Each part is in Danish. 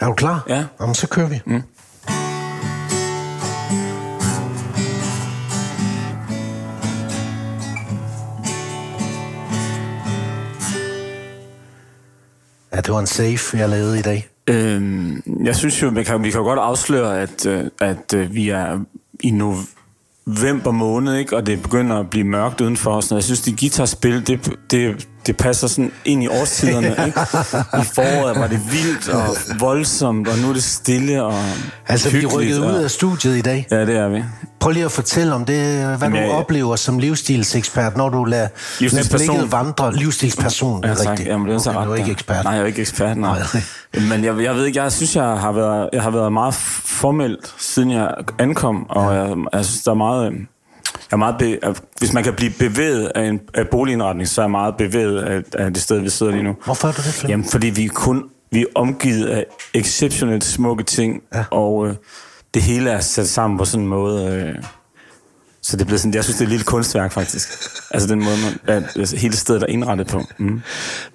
Er du klar? Ja. Jamen, så kører vi. Mm. Ja, det var en safe, jeg lavede i dag. Øhm, jeg synes jo, vi kan, vi kan godt afsløre, at, øh, at øh, vi er i november måned, ikke? og det begynder at blive mørkt udenfor os. Jeg synes, de guitarspil, det, det, det passer sådan ind i årstiderne. Ikke? I foråret var det vildt og voldsomt, og nu er det stille og Altså, vi rykkede ud og- af studiet i dag. Ja, det er vi. Prøv lige at fortælle om det, hvad Jamen, du jeg- oplever som livsstilsekspert, når du lader, blikket vandre. Livsstilsperson, Ja, tak. rigtigt. Jamen, det er så Okay, ret. Du er ikke ja. ekspert. Nej, jeg er ikke ekspert, nej. Nej. Men jeg, jeg ved ikke, jeg synes, jeg har været, jeg har været meget formelt, siden jeg ankom, og jeg, jeg synes, der er meget... Jeg er meget be, hvis man kan blive bevæget af en af boligindretning, så er jeg meget bevæget af, af det sted, vi sidder lige nu. Hvorfor er du det, Flemming? Jamen, fordi vi er kun vi er omgivet af exceptionelt smukke ting, Ja. og øh, det hele er sat sammen på sådan en måde... Øh, så det bliver sådan, jeg synes, det er et lille kunstværk, faktisk. Altså den måde, man, at, altså, hele stedet er indrettet på. Mm.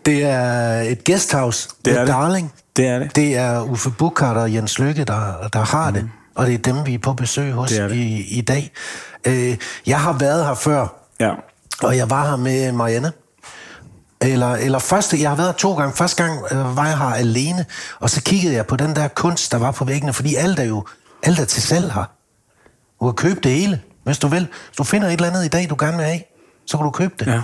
Det er et guesthouse. Det er det. Darling. Det er det. Det er Uffe Buchhardt og Jens Lykke, der, der har det. Og det er dem, vi er på besøg hos Det er det. I, i dag. Øh, jeg har været her før, Ja. og jeg var her med Marianne. Eller, eller første, jeg har været her to gange. Første gang øh, var jeg her alene, og så kiggede jeg på den der kunst, der var på væggene, fordi alt er jo alt er til salg her. Du kan købe det hele, hvis du vil. Hvis du finder et eller andet i dag, du gerne vil have, så kan du købe det. Ja.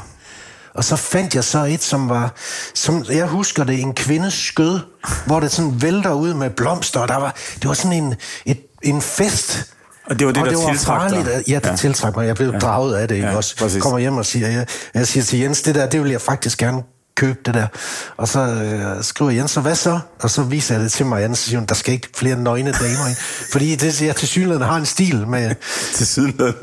Og så fandt jeg så et, som var, som jeg husker det, en kvindes skød, hvor det sådan vælter ud med blomster, og der var, det var sådan en, et, en fest. Og det var det, og der det var farligt. at- Ja, det Ja. tiltrak mig. Jeg blev ja. draget af det, ikke Ja, også? præcis. Kommer hjem og siger, jeg, jeg siger til Jens, det der, det vil jeg faktisk gerne købe det der. Og så øh, skriver Jens, så hvad så? Og så viser jeg det til Marianne, så siger hun, der skal ikke flere nøgne damer i. Fordi det, jeg til synligheden har en stil med, Til siden. med,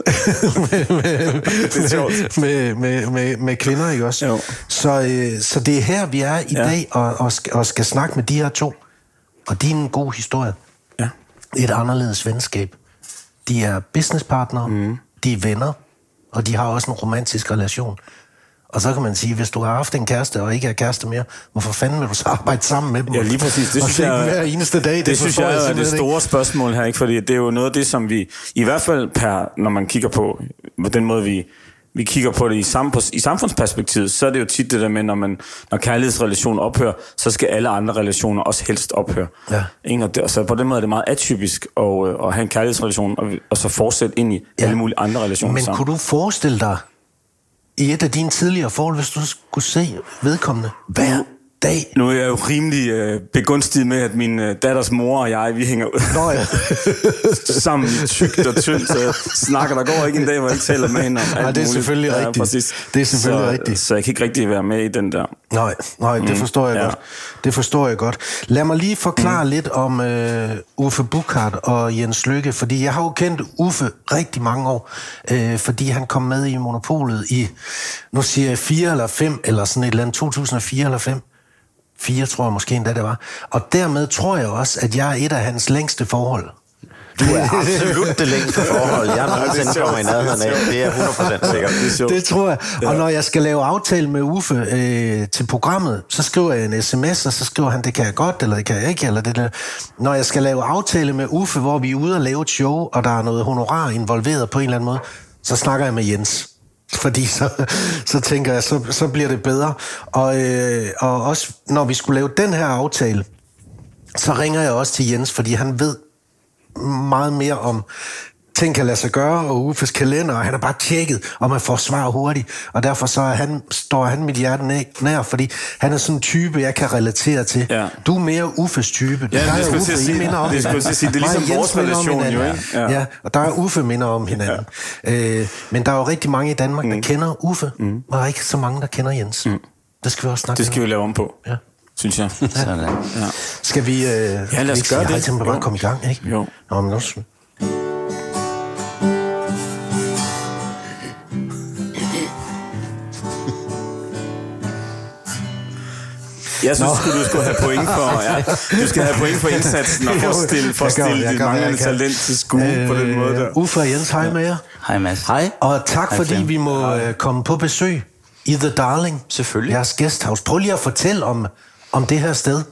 med, Det er sjovt. med, med, med, med kvinder, ikke også? Jo. Så, øh, så det er her, vi er i Ja. dag, og, og, skal, og skal snakke med de her to. Og de er en god historie. Ja. Et anderledes venskab. De er businesspartnere, mm. de er venner, og de har også en romantisk relation. Og så kan man sige, hvis du har haft en kæreste og ikke er kæreste mere, hvorfor fanden vil du så arbejde sammen med dem? Ja, lige præcis. Det synes jeg, hver eneste dag. Det, det synes forstår jeg er det simpelthen ikke. store spørgsmål her, ikke? fordi det er jo noget af det, som vi, i hvert fald per, når man kigger på, på den måde, vi, vi kigger på det i, sam, på, i samfundsperspektivet, så er det jo tit det der med, når, man, når kærlighedsrelationen ophører, så skal alle andre relationer også helst ophøre. Ja. Ikke? Og, det, så på den måde er det meget atypisk at, øh, at have en kærlighedsrelation, og, og så fortsætte ind i Ja. alle mulige andre relationer Men sammen. kunne du forestille dig, i et af dine tidligere forhold, hvis du skulle se vedkommende hver dag? Nu er jeg jo rimelig øh, begunstiget med, at min øh, datters mor og jeg, vi hænger ud Nå ja. sammen tykt og tyndt, så jeg snakker. Der går ikke en dag, hvor jeg ikke taler med hende om alt Nej, det er muligt. selvfølgelig rigtigt. præcis. Det er selvfølgelig så, rigtigt. Så jeg kan ikke rigtig være med i den der. Nej, nej, det forstår jeg ja. godt. Det forstår jeg godt. Lad mig lige forklare mm. lidt om uh, Uffe Buchhardt og Jens Lykke, fordi jeg har jo kendt Uffe rigtig mange år, uh, fordi han kom med i Monopolet i, nu siger jeg 4 eller 5, eller sådan et eller andet, 2004 eller 5. 4 tror jeg måske endda det var. Og dermed tror jeg også, at jeg er et af hans længste forhold. Du er absolut det længste forhold, jeg nogensinde kommer i nærheden af. Det er 100% sikkert. Det. Det tror jeg. Og når jeg skal lave aftale med Uffe øh, til programmet, så skriver jeg en sms, og så skriver han, det kan jeg godt, eller det kan jeg ikke, eller det der. Når jeg skal lave aftale med Uffe, hvor vi er ude og lave et show, og der er noget honorar involveret på en eller anden måde, så snakker jeg med Jens. Fordi så, så tænker jeg, så, så bliver det bedre. Og, øh, og også når vi skulle lave den her aftale, så ringer jeg også til Jens, fordi han ved meget mere om ting kan lade sig gøre, og Uffes kalender, og han har bare tjekket, og man får svar hurtigt. Og derfor så er han, står han mit hjerte nær, fordi han er sådan en type, jeg kan relatere til. Ja. Du er mere Uffes type. Ja, Der det er skulle til at Uffe, I sige. minder om Det skulle til at sige. Det er ligesom vores relation jo, ikke? Ja. Ja. og der er Uffe minder om hinanden. Ja. Øh, men der er jo rigtig mange i Danmark, mm. der kender Uffe, mm. og der er ikke så mange, der kender Jens. Mm. Det skal vi også snakke Det skal om. vi lave om på, Ja. synes jeg. Sådan. Ja. Skal vi... Øh, ja, lad os gøre Jeg det. tænker bare Jo. komme i gang, ikke? Jo. Nå, men også... Jeg synes, du skulle have point for, ja, du skal have point for indsatsen og for at stille, for at stille jeg dit manglende talent til skue på den måde der. Uffe og Jens, hej med jer. Hej Mads. Hej. Og tak, Hej, fordi vi må øh, komme på besøg i The Darling. Selvfølgelig. Jeres guesthouse. Prøv lige at fortælle om, om det her sted.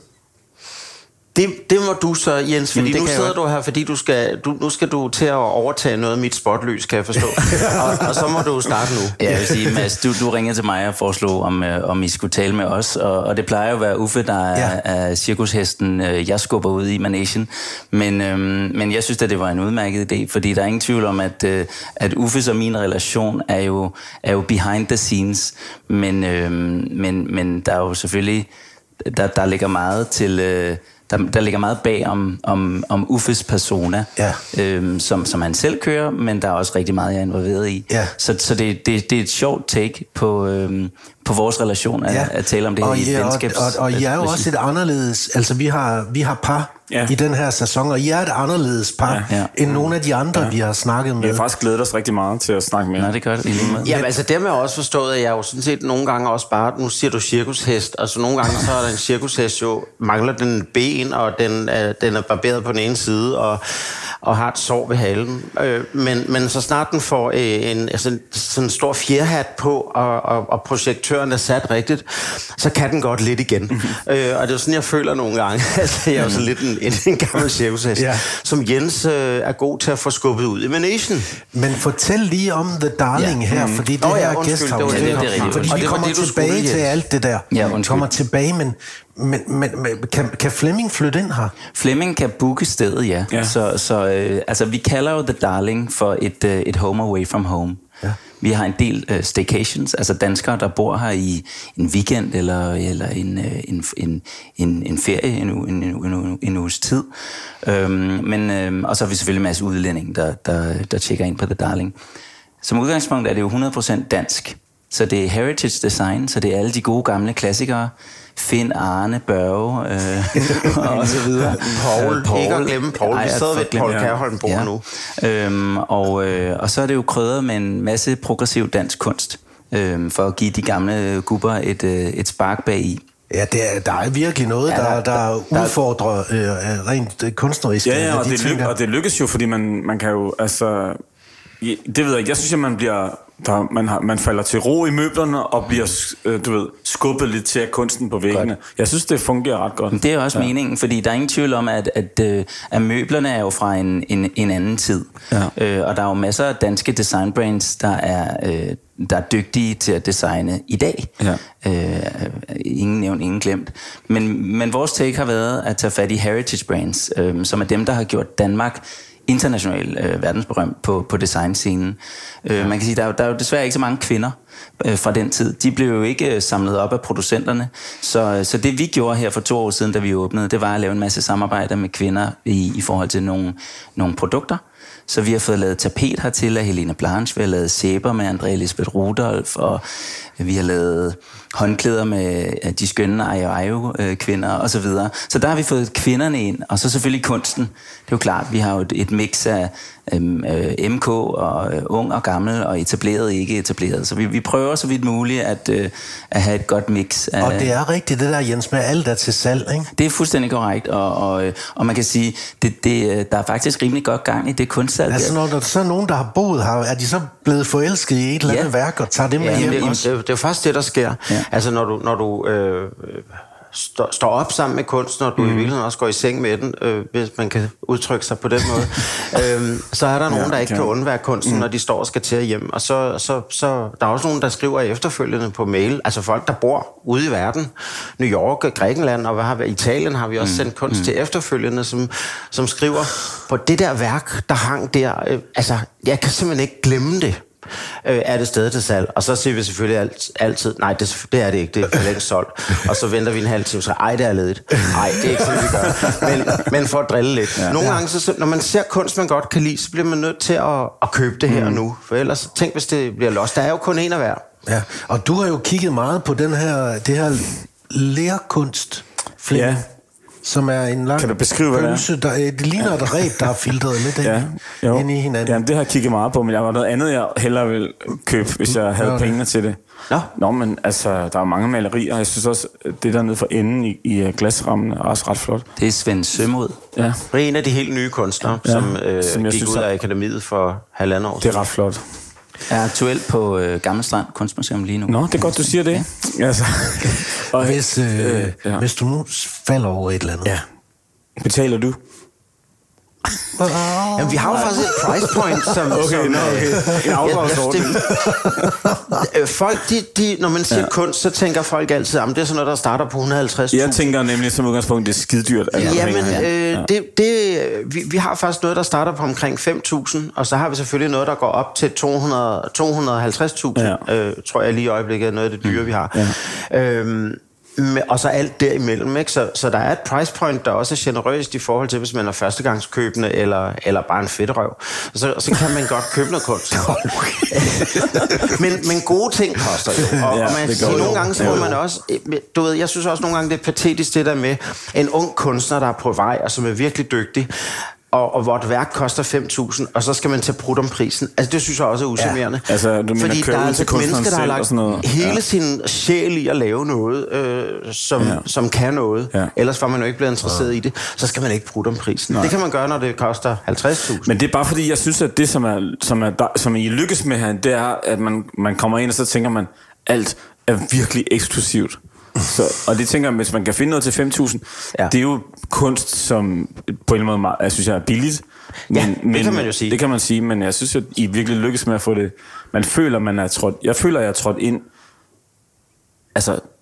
Det, det må du så, Jens, fordi det nu sidder du her, fordi du skal, du, nu skal du til at overtage noget af mit spotlys, kan jeg forstå. og, og så må du starte nu. Ja, jeg vil sige, Mads, du, du ringede til mig og foreslog, om, øh, om I skulle tale med os, og, og det plejer jo at være Uffe, der er, Ja. ja. er cirkushesten, øh, jeg skubber ud i managen. Men, øhm, men jeg synes, at det var en udmærket idé, fordi der er ingen tvivl om, at, øh, at Uffes og min relation er jo, er jo behind the scenes, men, øhm, men, men der er jo selvfølgelig, der, der ligger meget til... Øh, der, der ligger meget bag om, om, om Uffes persona, Ja. øhm, som, som han selv kører, men der er også rigtig meget, jeg er involveret i. Ja. Så, så det, det, det er et sjovt take på, øhm, på vores relation at, ja. at tale om det her og, i et ja, og, venskabs... og, og I er jo også et anderledes... Altså, vi har, vi har par Ja. ja. i den her sæson, og I er et anderledes par Ja. ja. Ja. end nogle af de andre, ja. vi har snakket Vi med. har faktisk glædet os rigtig meget til at snakke med Nå, jer. det gør det lige måde. Jamen altså, dem har jeg også forstået, at jeg jo sådan set nogle gange også bare, nu siger du cirkushest, altså nogle gange så er der en cirkushest jo, mangler den ben, og den, er, den er barberet på den ene side, og, og har et sår ved halen. Øh, men, men så snart den får øh, en altså, sådan en stor fjerhat på, og, og, og projektøren er sat rigtigt, så kan den godt lidt igen. øh, og det er sådan, jeg føler nogle gange, altså jeg er jo sådan lidt en, en, en gammel cirkushest, Ja. ja. som Jens øh, er god til at få skubbet ud i managen. Men fortæl lige om The Darling ja. her, fordi det Nå ja, her undskyld, gæsthavn, det det, det er rigtigt. fordi Og vi det kommer det, tilbage skulle, til alt det der. Ja, vi undskyld. kommer tilbage, men, men, men, men kan, kan Flemming flytte ind her? Flemming kan booke stedet, ja. Ja. Så, så øh, altså, vi kalder jo The Darling for et, øh, et home away from home. Ja. Vi har en del øh, staycations, altså danskere, der bor her i en weekend eller, eller en, øh, en, en, en, en ferie, en, en, en, en, en uges tid. Øhm, men, øh, og så har vi selvfølgelig en masse udlændinge, der, der, der tjekker ind på The Darling. Som udgangspunkt er det jo 100% dansk. Så det er heritage design, så det er alle de gode gamle klassikere. Finn, Arne, Børge øh, og så videre. Paul, ikke at glemme Paul. Vi sidder ved Paul Kærholm bord nu. Øhm, og, øh, og så er det jo krydret med en masse progressiv dansk kunst, øh, for at give de gamle gubber et, øh, et spark bag i. Ja, det er, der er virkelig noget, Ja, ja, der- der, der, der- udfordrer øh, rent øh, kunstnerisk. Ja, ja, og de det, ting lyk, der. og det lykkes jo, fordi man, man kan jo, altså... ja, Det ved jeg ikke. Jeg synes, at man bliver... Der, man, har, man falder til ro i møblerne og bliver, øh, du ved, skubbet lidt til kunsten på væggene. Godt. Jeg synes, det fungerer ret godt. Det er også ja. meningen, fordi der er ingen tvivl om, at, at, øh, at møblerne er jo fra en, en, en anden tid. Ja. Øh, og der er jo masser af danske designbrands, der er, øh, der er dygtige til at designe i dag. Ja. Øh, ingen nævnt, ingen glemt. Men, men vores take har været at tage fat i heritage brands, øh, som er dem, der har gjort Danmark international øh, verdensberømt på, på designscenen. Øh, man kan sige, der er, jo- der er jo desværre ikke så mange kvinder øh, fra den tid. De blev jo ikke øh, samlet op af producenterne. Så, så det vi gjorde her for to år siden, da vi åbnede, det var at lave en masse samarbejder med kvinder i, i forhold til nogle, nogle produkter. Så vi har fået lavet tapet hertil af Helene Blanche, vi har lavet sæber med André Elisabeth Rudolf, og vi har lavet håndklæder med øh, de skønne Ayo Ayo øh, kvinder og så videre. Så der har vi fået kvinderne ind, og så selvfølgelig kunsten. Det er jo klart, vi har jo et, et mix af øhm, øh, MK og øh, ung og gammel og etableret ikke etableret. Så vi, vi prøver så vidt muligt at, øh, at have et godt mix. Af, Og det er rigtigt, det der, Jens, med alt er til salg, ikke? det er fuldstændig korrekt, og, og, og man kan sige, det, det, der er faktisk rimelig godt gang i det kunstsalg. Altså, når der så er nogen, der har boet her, er de så blevet forelsket i et eller andet Ja. værk og tager det med Ja, hjem det, også? det, det er jo faktisk det, der sker. Ja. Ja. Altså, når du, når du øh, står, står op sammen med kunsten, og du mm. i virkeligheden også går i seng med den, øh, hvis man kan udtrykke sig på den måde, øh, så er der nogen, der ikke kan. kan undvære kunsten, mm. når de står og skal til at hjem. Og så, så, så der er også nogen, der skriver efterfølgende på mail, altså folk, der bor ude i verden, New York, Grækenland og hvad har vi, Italien har vi også mm. sendt kunst mm. til efterfølgende, som, som skriver, på det der værk, der hang der, øh, altså, jeg kan simpelthen ikke glemme det øh, er det stadig til salg. Og så siger vi selvfølgelig alt, altid, nej, det, det er det ikke, det er for længst solgt. Og så venter vi en halv time, så ej, det er ledigt. Nej, det er ikke sådan, vi gør. Men, men for at drille lidt. Ja. Nogle gange, så, så, når man ser kunst, man godt kan lide, så bliver man nødt til at, at købe det her mm. nu. For ellers, tænk hvis det bliver lost. Der er jo kun en af hver. Ja, og du har jo kigget meget på den her, det her lærkunst, Flemming, Ja. Som er en lang Kan du beskrive, hvad det er? pølse, der, det ligner et ræb, der er filtret lidt Ja, ind, ind i hinanden. Jamen, det har jeg kigget meget på, men jeg var noget andet, jeg hellere ville købe, hvis jeg havde det. pengene til det. Nå. Nå, men altså, der er mange malerier. Jeg synes også, det der nede for enden i, i øh, glasrammen er også ret flot. Det er Svend Sømod. Ja, Det er en af de helt nye kunstnere, Ja. som, øh, Som jeg gik synes ud af akademiet for halvandet år det er ret flot. Er aktuel på øh, Gamle Strand Kunstmuseum lige nu. Nå, det er godt, du siger det. Altså, og, Hvis, øh, øh, ja. ja. hvis du nu falder over et eller andet, Ja. Betaler du? Jamen, vi har jo faktisk et price point, som... Okay, som, nå, okay. En Ja, afdragsordning. Øh, folk, de, de, når man siger ja. kunst, så tænker folk altid, at det er sådan noget, der starter på 150.000. Jeg tænker nemlig som udgangspunkt, det er skidedyrt. at Ja, men øh, det, det, vi, vi har faktisk noget, der starter på omkring 5.000, og så har vi selvfølgelig noget, der går op til 200 250.000, Ja. øh, tror jeg lige i øjeblikket er noget af det dyre, vi har. Ja. Øhm, og så alt derimellem. Ikke? Så, så der er et price point, der også er generøst i forhold til, hvis man er førstegangskøbende eller, eller bare en fedtrøv. Så, så kan man godt købe noget kunst. men, men gode ting koster jo. Og, Ja, og man siger, nogle gange så må man også... Du ved, jeg synes også nogle gange, det er patetisk det der med en ung kunstner, der er på vej, og som er virkelig dygtig, og, og hvor et værk koster 5.000, og så skal man tage brud om prisen. Altså, det synes jeg også er usammerende. Ja. Altså, du mener Fordi der er altså et menneske, der har lagt noget. hele Ja. sin sjæl i at lave noget, øh, som, Ja. som kan noget. Ja. Ellers var man jo ikke blevet interesseret ja. i det. Så skal man ikke bruge om prisen. Nej. Det kan man gøre, når det koster 50.000. Men det er bare fordi, jeg synes, at det, som, er, som, er, der, som I lykkes med her, det er, at man, man kommer ind, og så tænker man, alt er virkelig eksklusivt. Så, og det tænker jeg, hvis man kan finde noget til 5.000, ja. Det er jo kunst, som på en eller anden måde, jeg synes, jeg er billigt. Ja, det kan man jo sige. Det kan man sige, men jeg synes, at I virkelig lykkes med at få det. Man føler, man er trådt, jeg føler, jeg er trådt ind.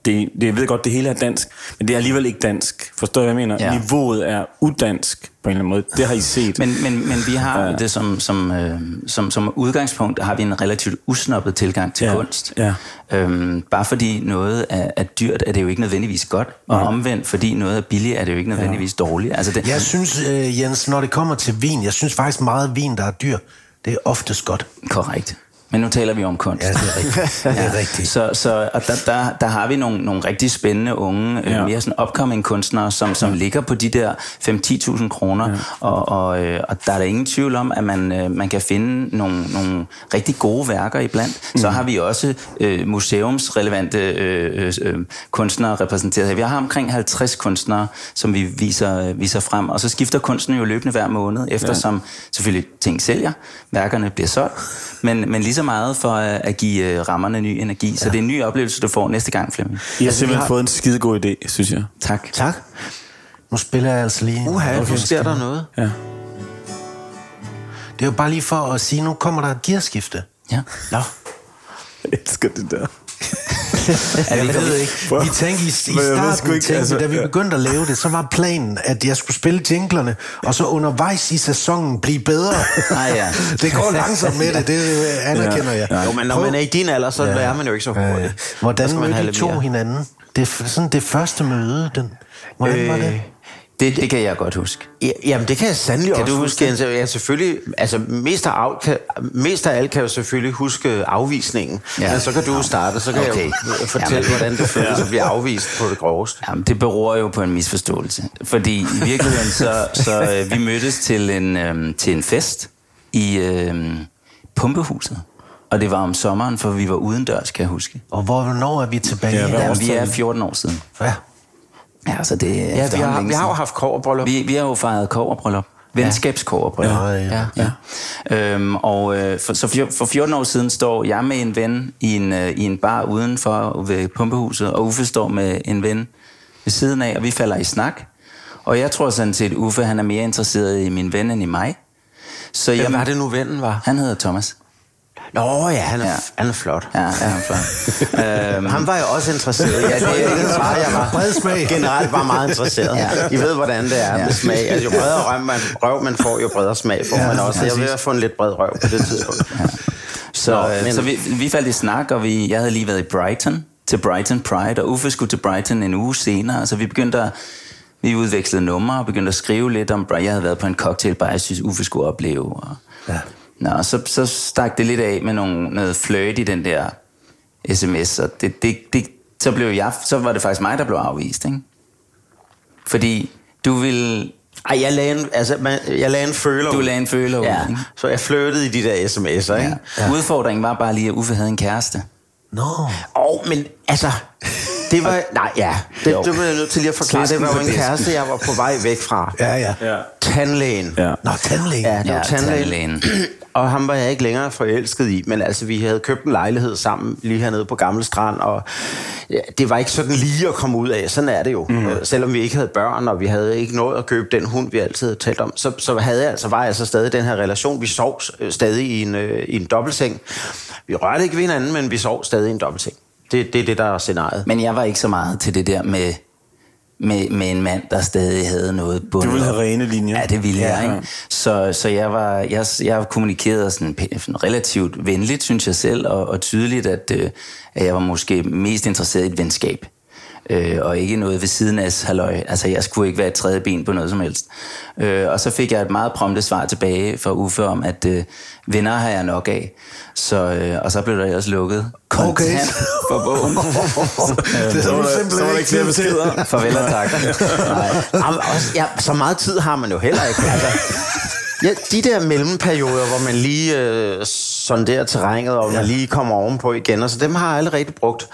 Det, det, jeg ved godt, det hele er dansk, men det er alligevel ikke dansk. Forstår du, hvad jeg mener? Ja. Ja. Niveauet er udansk på en eller anden måde. Det har I set. Men, men, men vi har Ja. ja. det som, som, øh, som, som udgangspunkt, har vi en relativt usnoppet tilgang til Ja. kunst. Ja. Øhm, bare fordi noget er, er dyrt, er det jo ikke nødvendigvis godt. Og omvendt, fordi noget er billigt, er det jo ikke nødvendigvis dårligt. Altså det, Jeg synes, øh, Jens, når det kommer til vin, jeg synes faktisk meget vin, der er dyr, det er oftest godt. Korrekt. Men nu taler vi om kunst. Ja, det er rigtigt. Det er rigtigt. Så, så og der, der, der har vi nogle, nogle rigtig spændende unge, ja. Ja. øh, mere sådan upcoming kunstnere, som, som ligger på de der 5-10.000 kroner. Ja. Og, og, øh, og der er der ingen tvivl om, at man, øh, man kan finde nogle, nogle rigtig gode værker iblandt. Mm. Så har vi også øh, museumsrelevante øh, øh, kunstnere repræsenteret her. Vi har omkring 50 kunstnere, som vi viser, øh, viser frem. Og så skifter kunsten jo løbende hver måned, eftersom ja. selvfølgelig ting sælger, værkerne bliver solgt, men, men lige så meget for at, at give øh, rammerne ny energi. Så det er en ny oplevelse, du får næste gang, Flemming. I har simpelthen har... fået en skidegod idé, synes jeg. Tak. Tak. Nu spiller jeg altså lige... Uha, nu sker der noget. Ja. Det er jo bare lige for at sige, nu kommer der et gearskifte. Ja. Nå. Jeg elsker det der. Vi Jeg ved ikke. Vi tænkte i, i starten, ikke, tænkte, altså, da vi ja. begyndte at lave det, så var planen, at jeg skulle spille jinglerne, og så undervejs i sæsonen blive bedre. Ah, ja. det går langsomt med det, det anerkender jeg. Jo, men når man er i din alder, så ja. er man jo ikke så hurtigt. Øh, Der hvordan mødte lidt to hinanden? Det, er sådan det første møde, den, hvordan øh, var det? Det, det kan jeg godt huske. Ja, jamen, det kan jeg sandelig Kan også du huske. huske Ja, selvfølgelig, altså, mest af, af, kan, mest af alt kan jeg selvfølgelig huske afvisningen. Ja. Men så kan du jo starte, så kan okay. Jeg jo fortælle, Jamen. hvordan det føles at blive afvist på det groveste. Jamen, det beror jo på en misforståelse. Fordi i virkeligheden, så, så øh, vi mødtes til en, øh, til en fest i øh, Pumpehuset. Og det var om sommeren, for vi var udendørs, kan jeg huske. Og hvornår er vi tilbage? Ja, Ja, vi er 14 år siden. ja. Ja, så det er Ja, vi har, vi har jo haft kårbryllup. Vi, vi har jo fejret koverbryllup. Venskabskoverbryllup. Ja, ja, ja. ja. Øhm, og øh, for, så for, for 14 år siden står jeg med en ven i en, øh, i en bar udenfor ved pumpehuset, og Uffe står med en ven ved siden af, og vi falder i snak. Og jeg tror sådan set, Uffe han er mere interesseret i min ven end i mig. Så Hvem jeg, var det nu, vennen var? Han hedder Thomas. Nå ja, han er, Ja. ja. han er flot. Ja, ja, han er flot. øhm, Han var jo også interesseret. Ja, det er ikke bare, jeg var Bred smag. generelt bare meget interesseret. Ja. I ved, hvordan det er Ja. med smag. Altså, jo bredere røv man, røv man får, jo bredere smag får Ja, man også. Jeg vil have fået en lidt bred røv på det tidspunkt. Så, Nå, øh, men- så vi, vi faldt i snak, og vi, jeg havde lige været i Brighton, til Brighton Pride, og Uffe skulle til Brighton en uge senere, så vi begyndte at, vi udvekslede numre og begyndte at skrive lidt om, jeg havde været på en cocktailbar, jeg synes Uffe skulle opleve. Og, Ja. Nå, og så, så stak det lidt af med nogle, noget flirt i den der sms, og det, det, det, så, blev jeg, så var det faktisk mig, der blev afvist, ikke? Fordi du ville... Ej, jeg lagde en, altså, man, jeg lagde en føler Du ud. lagde en føler ud, Ja, ikke? så jeg flirtede i de der sms'er, ikke? Ja. Udfordringen var bare lige, at Uffe havde en kæreste. Nå. Åh, oh, men altså... Det var... Nej, ja. Det, det var jeg nødt til lige at forklare. Det var jo en kæreste, jeg var på vej væk fra. Ja, ja. Ja. tandlægen. Ja. Nå, tandlægen. Ja, det var Ja, tandlægen. tandlægen. og ham var jeg ikke længere forelsket i, men altså, vi havde købt en lejlighed sammen lige hernede på Gamle Strand, og ja, det var ikke sådan lige at komme ud af. Sådan er det jo. Mm. Selvom vi ikke havde børn, og vi havde ikke nået at købe den hund, vi altid havde talt om, så, så havde jeg, altså, var jeg altså stadig den her relation. Vi sov øh, stadig i en, øh, i en dobbeltseng. Vi rørte ikke ved hinanden, men vi sov stadig i en dobbeltseng. Det, det er det, der er scenariet. Men jeg var ikke så meget til det der med, med, med en mand, der stadig havde noget bundet Du ville have rene linjer. Ja, det ville Ja, jeg, ja. ikke? Så, så jeg, var, jeg, jeg kommunikerede sådan relativt venligt, synes jeg selv, og, og tydeligt, at, øh, at jeg var måske mest interesseret i et venskab. Øh, og ikke noget ved siden af halløj. Altså, jeg skulle ikke være et tredje ben på noget som helst. Øh, og så fik jeg et meget prompte svar tilbage fra Uffe om, at øh, venner har jeg nok af. Så, øh, og så blev der også lukket kontant Okay. for bogen. det har du simpelthen ikke tid til. Farvel og tak. Nej. Jamen, også, ja, så meget tid har man jo heller ikke. Altså, ja, de der mellemperioder, hvor man lige øh, sonderer terrænet, og man lige kommer ovenpå igen, altså, dem har jeg aldrig rigtig brugt.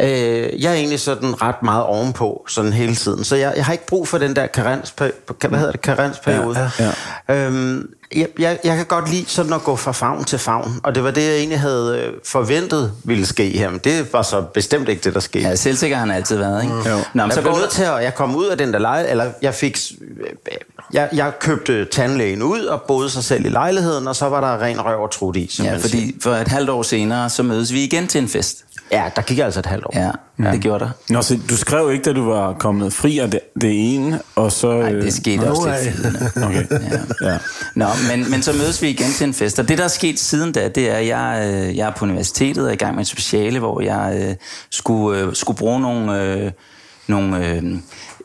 Øh, jeg er egentlig sådan ret meget ovenpå sådan hele tiden, så jeg, jeg har ikke brug for den der karens, hvad hedder det, karensperiode. Ja, ja, Øhm, jeg, jeg, jeg kan godt lide sådan at gå fra favn til favn, og det var det, jeg egentlig havde øh, forventet ville ske her, men det var så bestemt ikke det, der skete. Ja, selvsikker har han altid været, ikke? Jo. Nå, men jeg så blev nødt til at, jeg kom ud af den der leje, eller jeg fik, jeg, jeg købte tandlægen ud og boede sig selv i lejligheden, og så var der ren røv og trut i. som Ja, man siger. fordi for et halvt år senere, så mødes vi igen til en fest. Ja, der gik altså et halvt år. Ja, ja. det gjorde der. Nå, så du skrev ikke, da du var kommet fri af det, det ene, og så... Nej, øh, det skete nå, også lidt. Okay. Ja. Ja. Nå, men, men så mødes vi igen til en fest. Og det, der er sket siden da, det er, at jeg, øh, jeg er på universitetet og er i gang med et speciale, hvor jeg øh, skulle, øh, skulle bruge nogle, øh, nogle øh,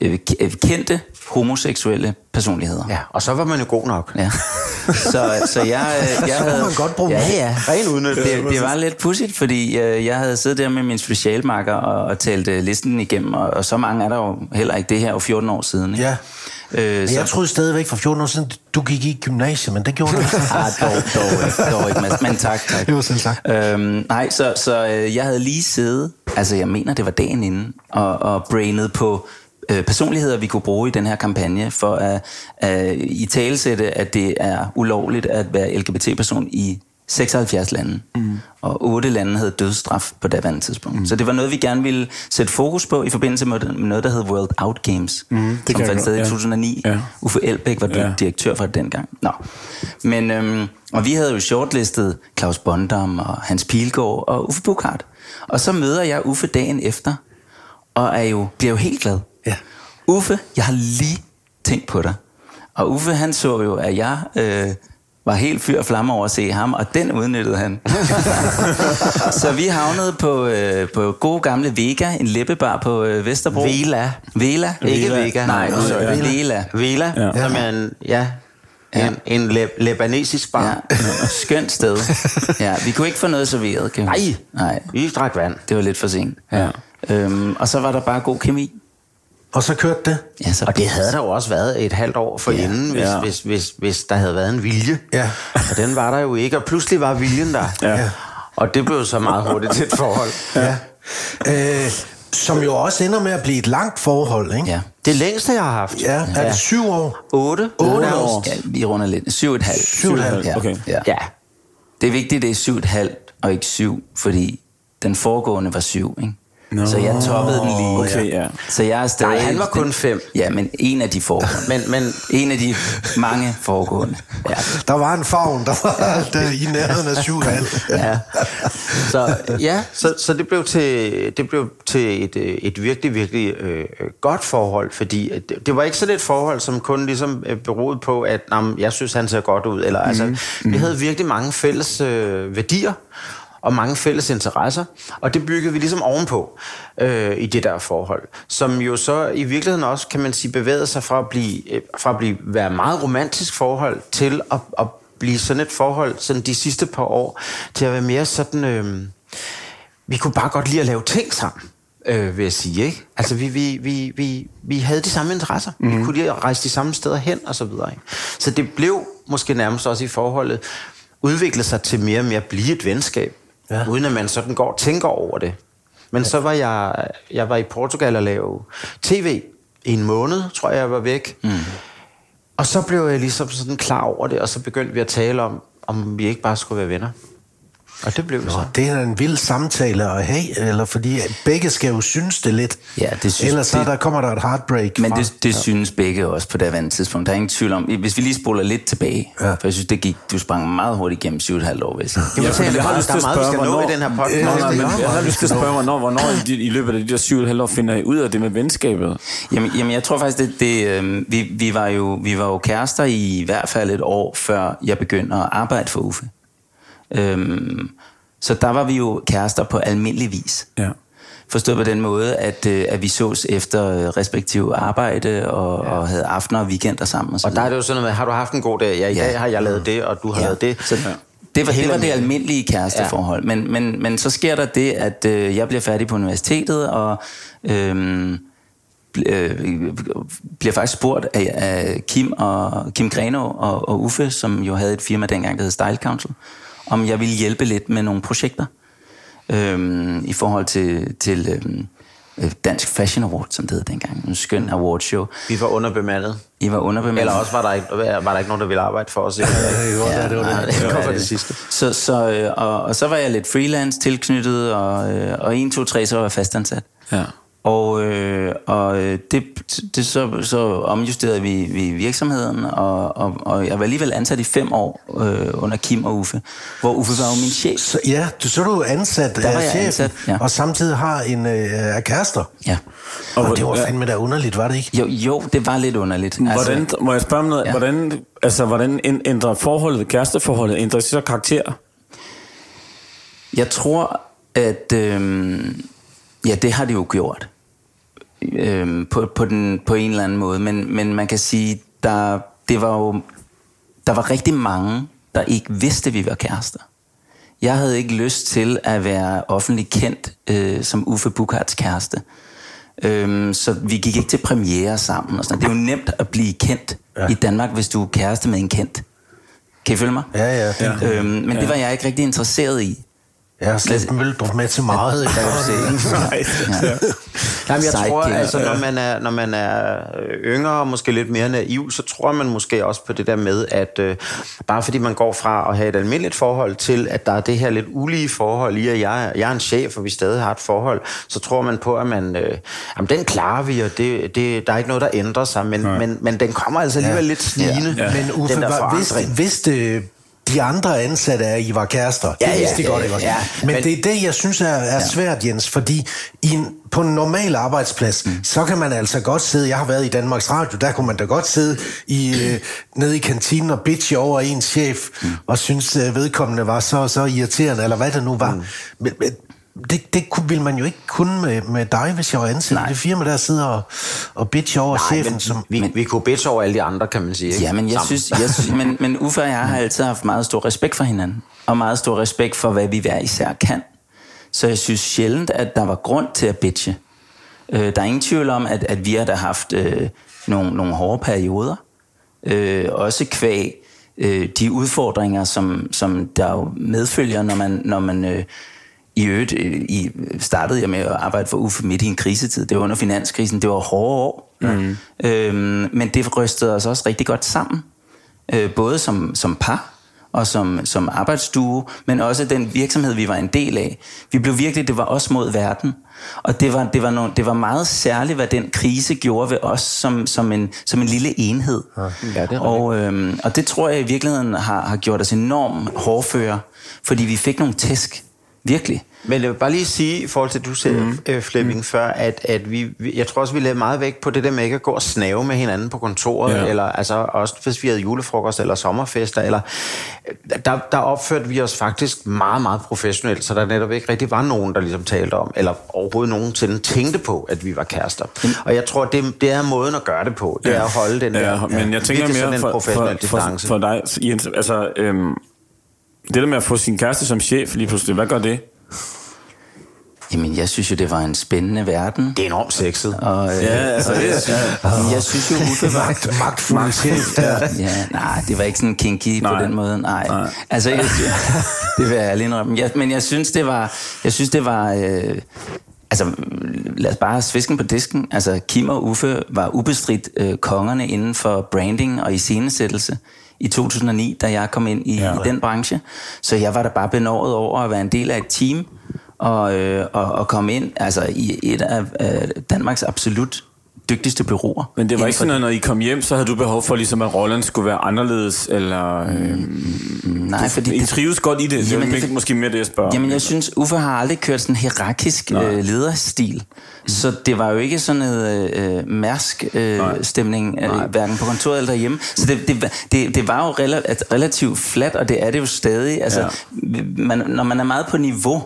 øh, kendte homoseksuelle personligheder. Ja, og så var man jo god nok. Ja. Så, så jeg, øh, jeg Så havde... man godt bruge ja, ja. Ren udnyttelse. Det, det var lidt pudsigt, fordi øh, jeg havde siddet der med min specialmarker og, og talt øh, listen igennem, og, og så mange er der jo heller ikke. Det her er jo 14 år siden. Ikke? Ja. Øh, Men så, jeg troede stadigvæk for 14 år siden, du gik i gymnasiet, men det gjorde du ikke. Ah, dog, dog ikke, dog ikke, Mads. men tak, tak. Jo, selv tak. Øhm, nej, så, så øh, jeg havde lige siddet, altså jeg mener, det var dagen inden, og, og brainet på personligheder, vi kunne bruge i den her kampagne, for at, at i talesætte, at det er ulovligt at være LGBT-person i 76 lande. Mm. Og 8 lande havde dødsstraf på daværende tidspunkt. Mm. Så det var noget, vi gerne ville sætte fokus på i forbindelse med noget, der hed World Out Games, mm, det som fandt sted i ja. 2009. Ja. Uffe Elbæk var ja. direktør for det dengang. Nå. Men, øhm, og vi havde jo shortlistet Claus Bondam og Hans Pilgaard og Uffe Bukhardt. Og så møder jeg Uffe dagen efter, og er jo, bliver jo helt glad. Ja. Uffe, jeg har lige tænkt på dig. Og Uffe, han så jo, at jeg øh, var helt fyr og flamme over at se ham, og den udnyttede han. så vi havnede på, øh, på gode gamle Vega, en læbebar på øh, Vesterbro. Vela. Vela? Ikke Vega. Nej, Nå, sorry. Vela. Vela. Vela, Ja. ja. som er en, ja, Ja. en, en le, lebanesisk bar. Ja, skønt sted. Ja, vi kunne ikke få noget serveret, kan Nej. vi? Nej, Vi drak vand. det var lidt for sent. Ja. Øhm, og så var der bare god kemi. Og så kørte det. Ja, så Og det havde der jo også været et halvt år for Ja. inden, hvis, Ja. hvis, hvis, hvis der havde været en vilje. Ja. Og den var der jo ikke, og pludselig var viljen der. Ja. Og det blev så meget hurtigt til et forhold. Ja. Øh, som jo også ender med at blive et langt forhold, ikke? Ja. Det længste, jeg har haft. Ja, er det syv år? Otte. Otte år. år. Ja, vi runder lidt. Syv og et halvt. Syv og et halvt, ja. okay. Ja. Ja. Det er vigtigt, det er syv og et halvt, og ikke syv, fordi den foregående var syv, ikke? Nå. Så jeg toppede den lige. Okay, ja. Så jeg er stadig... Nej, han var kun fem. Ja, men en af de foregående. Men, men En af de mange foregående. Ja. Der var en favn, der var der, i nærheden af syv ja. Så, ja, så, så det blev til, det blev til et, øh, et virkelig, virkelig øh, godt forhold, fordi det, det var ikke sådan et forhold, som kun ligesom øh, beroede på, at jamen, jeg synes, han ser godt ud. Eller, altså, Mm-hmm. vi havde virkelig mange fælles øh, værdier, og mange fælles interesser, og det byggede vi ligesom ovenpå øh, i det der forhold, som jo så i virkeligheden også, kan man sige, bevægede sig fra at blive, øh, fra at blive være meget romantisk forhold til at, at blive sådan et forhold, sådan de sidste par år, til at være mere sådan, øh, vi kunne bare godt lide at lave ting sammen. Øh, vil jeg sige, ikke? Altså, vi, vi, vi, vi, vi havde de samme interesser. Mm. Vi kunne lide at rejse de samme steder hen, og så videre. Ikke? Så det blev måske nærmest også i forholdet udviklet sig til mere og mere at blive et venskab, Ja. uden at man sådan går og tænker over det. Men ja. så var jeg, jeg var i Portugal og lave tv i en måned, tror jeg, jeg var væk. Mm. Og så blev jeg ligesom sådan klar over det, og så begyndte vi at tale om, om vi ikke bare skulle være venner. Og det blev Nå, så. det er en vild samtale at have, eller fordi begge skal jo synes det lidt. Ja, det synes- Ellers så det- der kommer der et heartbreak Men fra. det, det synes begge også på det her tidspunkt. Der er ingen tvivl om, hvis vi lige spoler lidt tilbage, ja. for jeg synes, det gik, du sprang meget hurtigt gennem syv og et halvt år, hvis Jamen, Ja, jeg jeg har der, lyst til er at meget, vi spørge, skal nå hvornår- i den her podcast. Øh, Nej, men Ja, jeg har lyst til at spørge, hvornår, hvornår i, i løbet af de der syv og et halvt år finder I ud af det med venskabet? Jamen, jamen jeg tror faktisk, det, det, øh, vi, vi, var jo, vi var jo kærester i hvert fald et år, før jeg begyndte at arbejde for Uffe. Øhm, så der var vi jo kærester på almindelig vis. Ja. Forstået på den måde, at, øh, at vi sås efter øh, respektive arbejde og, ja. og havde aftener og weekender sammen. Og, så Og der er det jo sådan noget med, har du haft en god dag? Ja, i Ja. dag har jeg lavet det, og du har lavet det. Så det var, Helt det var det almindelige kæresteforhold. Ja. Men, men, men så sker der det, at øh, jeg bliver færdig på universitetet, og øh, øh, bliver faktisk spurgt af, af Kim og Kim Greno og, og Uffe, som jo havde et firma dengang, der hed Style Council, om jeg ville hjælpe lidt med nogle projekter øh, i forhold til, til øh, Dansk Fashion Award, som det hed dengang. En skøn awardshow. Vi var underbemandet. I var underbemandet. Eller også var der ikke, var der ikke nogen, der ville arbejde for os. Ja, det var det, det var nej, det sidste. Så, så, øh, og, og så var jeg lidt freelance tilknyttet, og, øh, og 1, 2, 3, så var jeg fastansat. Ja. Og, øh, og øh, det, det så, så omjusterede vi, vi virksomheden, og, og, og jeg var alligevel ansat i fem år øh, under Kim og Uffe, hvor Uffe var jo min chef. Så, ja, du, så er du ansat af chefen, ansat, ja. og samtidig har en øh, kærester. Ja. Og, og det var fandme da underligt, var det ikke? Jo, jo, det var lidt underligt. Hvordan, må jeg spørge om noget? Ja. Hvordan, altså, hvordan ænd- ændrer forholdet, kæresteforholdet, ændrer så karakter? Jeg tror, at øh, ja, det har det jo gjort øh, på, på, den, på en eller anden måde. Men, men man kan sige, der, det var jo, der var rigtig mange, der ikke vidste, at vi var kærester. Jeg havde ikke lyst til at være offentlig kendt øh, som Uffe Bukharts kæreste. Øhm, så vi gik ikke til premiere sammen. Og sådan. Det er jo nemt at blive kendt ja. i Danmark, hvis du er kæreste med en kendt. Kan I følge mig? Ja, ja. Ja. Øhm, men ja. det var jeg ikke rigtig interesseret i. Jeg har slet Møldrup med til meget. Ikke? Nej. Ja. Jamen, jeg tror, altså, når man, er, når man er øh, yngre og måske lidt mere naiv, så tror man måske også på det der med, at øh, bare fordi man går fra at have et almindeligt forhold til, at der er det her lidt ulige forhold i, at jeg, jeg er en chef, og vi stadig har et forhold, så tror man på, at man, øh, jamen, den klarer vi, og det, det, der er ikke noget, der ændrer sig, men, men, men den kommer altså alligevel ja. lidt snigende, Ja. Men Uffe, den der var, vidste, forandring. vidste de andre ansatte, at I var kærester? Ja, det ja, vidste de ja, godt, ikke også? ja. Men, Men- det er det, jeg synes er, er svært, Jens, fordi i en, på en normal arbejdsplads, mm. så kan man altså godt sidde, jeg har været i Danmarks Radio, der kunne man da godt sidde i, øh, nede i kantinen og bitche over en chef, mm. og synes, øh, vedkommende var så så irriterende, eller hvad det nu var. Mm. Men, men, det, det kunne, ville man jo ikke kunne med, med dig, hvis jeg var ansat i det firma, der sidder og, og bitcher over Nej, chefen. men Som, vi, vi kunne bitche over alle de andre, kan man sige. Ikke? Ja, men jeg Sammen. synes, jeg synes men, men Uffe og jeg har altid haft meget stor respekt for hinanden. Og meget stor respekt for, hvad vi hver især kan. Så jeg synes sjældent, at der var grund til at bitche. Øh, der er ingen tvivl om, at, at vi har da haft øh, nogle, nogle hårde perioder. Øh, også kvæg øh, de udfordringer, som, som der jo medfølger, når man, når man øh, i øvrigt øh, i, startede jeg med at arbejde for Uffe midt i en krisetid. Det var under finanskrisen. Det var hårde år. Mm. Øhm, men det rystede os også rigtig godt sammen. Øh, både som, som par og som, som arbejdsstue, men også den virksomhed, vi var en del af. Vi blev virkelig, det var os mod verden. Og det var, det var, no, det var meget særligt, hvad den krise gjorde ved os som, som, en, som en lille enhed. Ja, det og, øhm, og det tror jeg i virkeligheden har, har gjort os enormt hårdføre, fordi vi fik nogle tæsk. Virkelig. Men jeg vil bare lige sige, i forhold til det, du sagde, mm. øh, Flemming, mm. før, at, at vi, vi, jeg tror også, vi lavede meget vægt på det der med ikke at gå og snave med hinanden på kontoret, Ja. ja. eller altså også hvis vi havde julefrokost eller sommerfester, eller der, der opførte vi os faktisk meget, meget professionelt, så der netop ikke rigtig var nogen, der ligesom talte om, eller overhovedet nogensinde tænkte på, at vi var kærester. Og jeg tror, det, det er måden at gøre det på, det er at holde den der, ja, men jeg tænker sådan mere en for, professionel for, for, for dig, Jens, altså, øhm, det der med at få sin kæreste som chef lige pludselig, hvad gør det? Jamen, jeg synes jo, det var en spændende verden. det er enormt sexet. Og, øh, Ja, altså, det er- og jeg synes jo, Uffe var... magtfuld chef der. Ja, nej, det var ikke sådan kinky nej. på den måde. Nej. Nej. nej. Altså, jeg, det vil jeg ærlig indrømme. Jeg, men jeg synes, det var... Jeg synes, det var... Øh, altså, lad os bare svisken på disken. Altså, Kim og Uffe var ubestridt øh, kongerne inden for branding og iscenesættelse i 2009, da jeg kom ind i, ja. i den branche. Så jeg var da bare benåret over at være en del af et team, og, øh, og, og komme ind altså, i et af øh, Danmarks absolut dygtigste byråer. Men det var ikke sådan, at når I kom hjem, så havde du behov for, ligesom, at rollen skulle være anderledes, eller... Øh, Nej, fordi... I trives godt i det, jamen, det er måske mere det, jeg spørger. Jamen, jeg synes, Uffe har aldrig kørt sådan en hierarkisk øh, lederstil. Mm. Så det var jo ikke sådan en øh, mærsk-stemning, øh, øh, hverken på kontoret eller derhjemme. Så det, det, det, det var jo relativt, relativt flat, og det er det jo stadig. Altså, ja. man, når man er meget på niveau,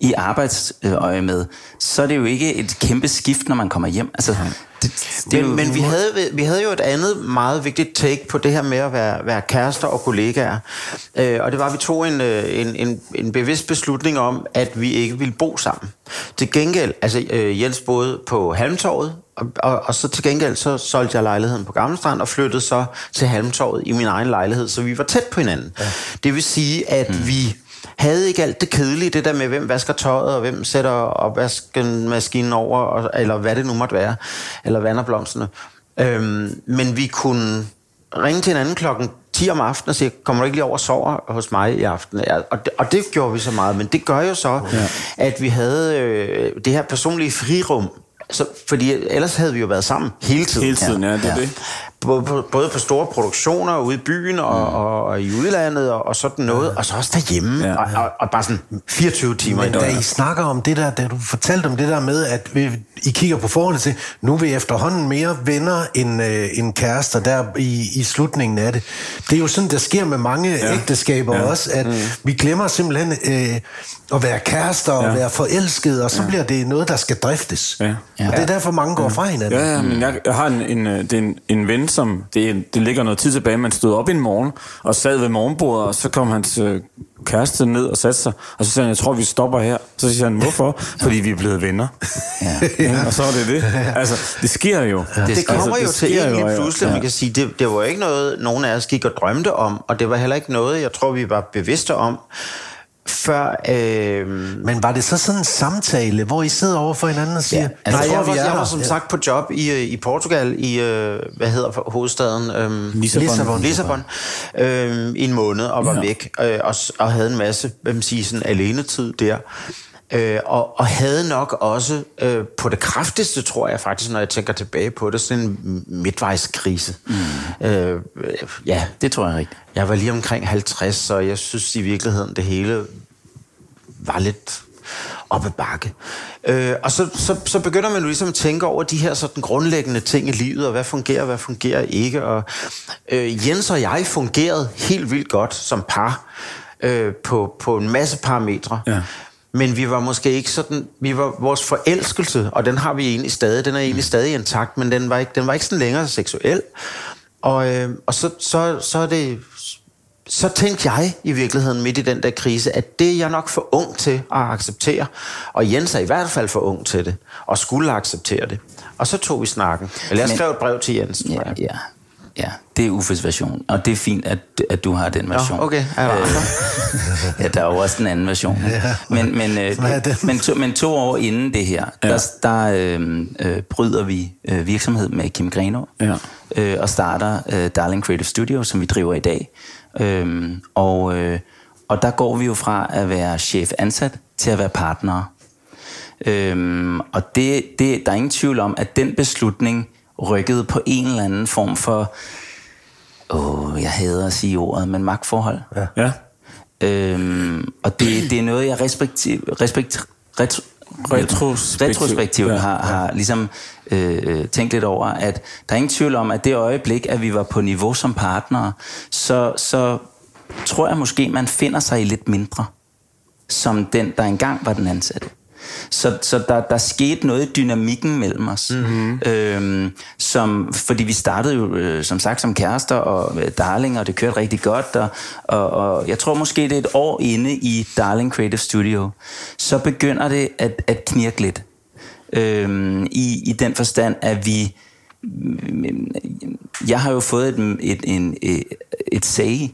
i arbejdsøje med, så er det jo ikke et kæmpe skift, når man kommer hjem. Altså, det, det men, men vi, havde, vi havde jo et andet meget vigtigt take på det her med at være, være kærester og kollegaer. Øh, og det var, at vi tog en, øh, en, en, en bevidst beslutning om, at vi ikke ville bo sammen. Til gengæld, altså øh, Jens boede på Halmtorvet, og, og, og så til gengæld så solgte jeg lejligheden på Gammelstrand og flyttede så til Halmtorvet i min egen lejlighed, så vi var tæt på hinanden. Ja. Det vil sige, at mm. vi havde ikke alt det kedelige, det der med, hvem vasker tøjet, og hvem sætter opvaskemaskinen over, og, eller hvad det nu måtte være, eller vander blomsterne. Øhm, men vi kunne ringe til en anden klokken 10 om aftenen og sige, kommer du ikke lige over og sover hos mig i aften? Ja, og, det, og det gjorde vi så meget, men det gør jo så, ja. at vi havde øh, det her personlige frirum, så, fordi ellers havde vi jo været sammen hele tiden. Hele tiden, ja, ja det er ja. det både på, store produktioner ude i byen og, mm. og, og i udlandet og, og sådan noget, ja. og så også derhjemme, ja. og, og, og bare sådan 24 timer Men i da I snakker om det der, da du fortalte om det der med, at vi, I kigger på forholdet til, nu er vi efterhånden mere venner end, øh, end kærester der i, i slutningen af det. Det er jo sådan, der sker med mange ja. ægteskaber ja. også, at mm. vi glemmer simpelthen øh, at være kærester og ja. være forelskede, og så ja. bliver det noget, der skal driftes. Ja. Ja. Og det er derfor, mange går ja. fra hinanden. Ja, ja men jeg, jeg har en, en, det er en, en ven, som det, det ligger noget tid tilbage, man stod op en morgen og sad ved morgenbordet, og så kom hans øh, kæreste ned og satte sig, og så sagde han, jeg tror, vi stopper her. Så siger han, hvorfor? Fordi vi er blevet venner. Ja. ja. Og så er det det. Altså, det sker jo. Ja. Det, kommer altså, det jo til en helt pludselig, ja. man kan sige, det, det var ikke noget, nogen af os gik og drømte om, og det var heller ikke noget, jeg tror, vi var bevidste om før... Øh... Men var det så sådan en samtale, hvor I sidder over for hinanden og siger... Ja, altså, Nej, jeg, var, jeg var som sagt på job i, øh, i Portugal, i, øh, hvad hedder hovedstaden? Øh, Lissabon. Lissabon, Lissabon øh, i en måned, og var ja. væk, øh, og, og havde en masse, hvad man siger, sådan alenetid der. Øh, og, og havde nok også øh, på det kraftigste, tror jeg faktisk, når jeg tænker tilbage på det, sådan en midtvejskrise. Mm. Øh, ja, det tror jeg rigtigt. Jeg var lige omkring 50, så jeg synes i virkeligheden, det hele var lidt op ad bakke. Øh, og så, så, så begynder man jo ligesom at tænke over de her sådan grundlæggende ting i livet, og hvad fungerer, hvad fungerer ikke. Og øh, Jens og jeg fungerede helt vildt godt som par øh, på, på en masse parametre. Ja. Men vi var måske ikke sådan, vi var vores forelskelse, og den har vi egentlig stadig, den er egentlig stadig intakt, men den var ikke, den var ikke sådan længere seksuel. Og, øh, og så, så, så er det, så tænkte jeg i virkeligheden midt i den der krise, at det er jeg nok for ung til at acceptere. Og Jens er i hvert fald for ung til det, og skulle acceptere det. Og så tog vi snakken. Eller jeg Men, skrev et brev til Jens. Ja, ja. Ja, det er Uffes version, og det er fint, at, at du har den version. Ja, okay. Ja, øh, ja, der er jo også en anden version. Ja, men, men, øh, men, to, men to år inden det her, ja. der, der øh, øh, bryder vi øh, virksomhed med Kim Greno, ja. øh, og starter øh, Darling Creative Studio, som vi driver i dag. Øh, og, øh, og der går vi jo fra at være chef ansat til at være partner. Øh, og det, det, der er ingen tvivl om, at den beslutning rykkede på en eller anden form for, åh, jeg hader at sige ordet, men magtforhold. Ja. ja. Øhm, og det, det er noget, jeg respektiv, respekt, retro, retrospektivt, retrospektivt ja, har, har ligesom øh, tænkt lidt over, at der er ingen tvivl om, at det øjeblik, at vi var på niveau som partnere, så, så tror jeg måske, man finder sig i lidt mindre, som den, der engang var den ansatte. Så, så der, der skete noget i dynamikken mellem os. Mm-hmm. Øhm, som, fordi vi startede jo, øh, som sagt, som kærester og øh, darling, og det kørte rigtig godt. Og, og, og jeg tror måske, det er et år inde i Darling Creative Studio. Så begynder det at, at knirke lidt. Øhm, i, I den forstand, at vi... Jeg har jo fået et, et, et, et, et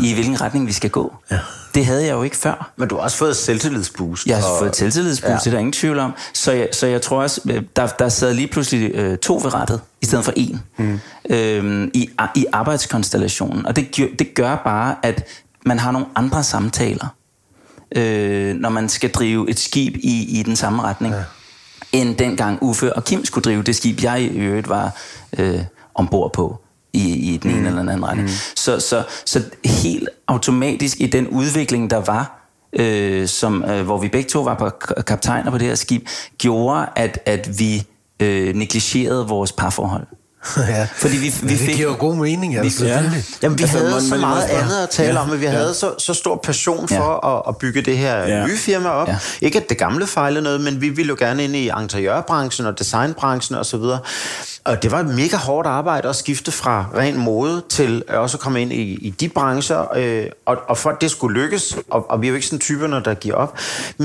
i hvilken retning vi skal gå. Ja. Det havde jeg jo ikke før. Men du har også fået selvtillidsboost. Jeg har og... fået selvtillidsboost, ja. det er der ingen tvivl om. Så jeg, så jeg tror også, øh, der, der sad lige pludselig øh, to ved rettet, i stedet for en, mm. øhm, i, i arbejdskonstellationen. Og det, det gør bare, at man har nogle andre samtaler, øh, når man skal drive et skib i, i den samme retning. Ja end dengang Uffe og Kim skulle drive det skib, jeg i øvrigt var øh, ombord på i, i den ene mm. eller den anden retning. Mm. Så, så, så helt automatisk i den udvikling, der var, øh, som, øh, hvor vi begge to var på kaptajner på det her skib, gjorde, at, at vi øh, negligerede vores parforhold. ja. Fordi vi, vi det fik, giver jo god mening, altså. Ja. Jamen, vi altså, havde man, så meget man, andet at tale ja. om, at vi ja. havde så, så stor passion for ja. at, at bygge det her ja. nye firma op. Ja. Ikke at det gamle fejlede noget, men vi ville jo gerne ind i interiørbranchen og designbranchen osv. Og det var et mega hårdt arbejde at skifte fra ren mode til også at komme ind i, i de brancher. Øh, og, og for at det skulle lykkes, og, og vi er jo ikke sådan typerne, der giver op,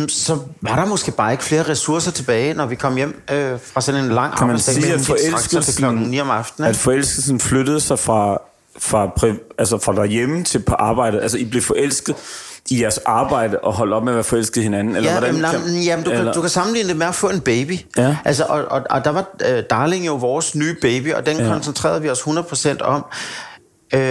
så var der måske bare ikke flere ressourcer tilbage, når vi kom hjem øh, fra sådan en lang arbejdsdag. Kan man sige, at forelskelsen, om aftenen, at forelskelsen flyttede sig fra, fra, altså fra derhjemme til på arbejdet? Altså, I blev forelsket i jeres arbejde og holde op med at være forelsket hinanden? Eller ja, hvordan, jamen, kan, jamen, du, eller? Kan, du kan sammenligne det med at få en baby. Ja. Altså, og, og, og der var uh, Darling jo vores nye baby, og den ja. koncentrerede vi os 100% om. Uh,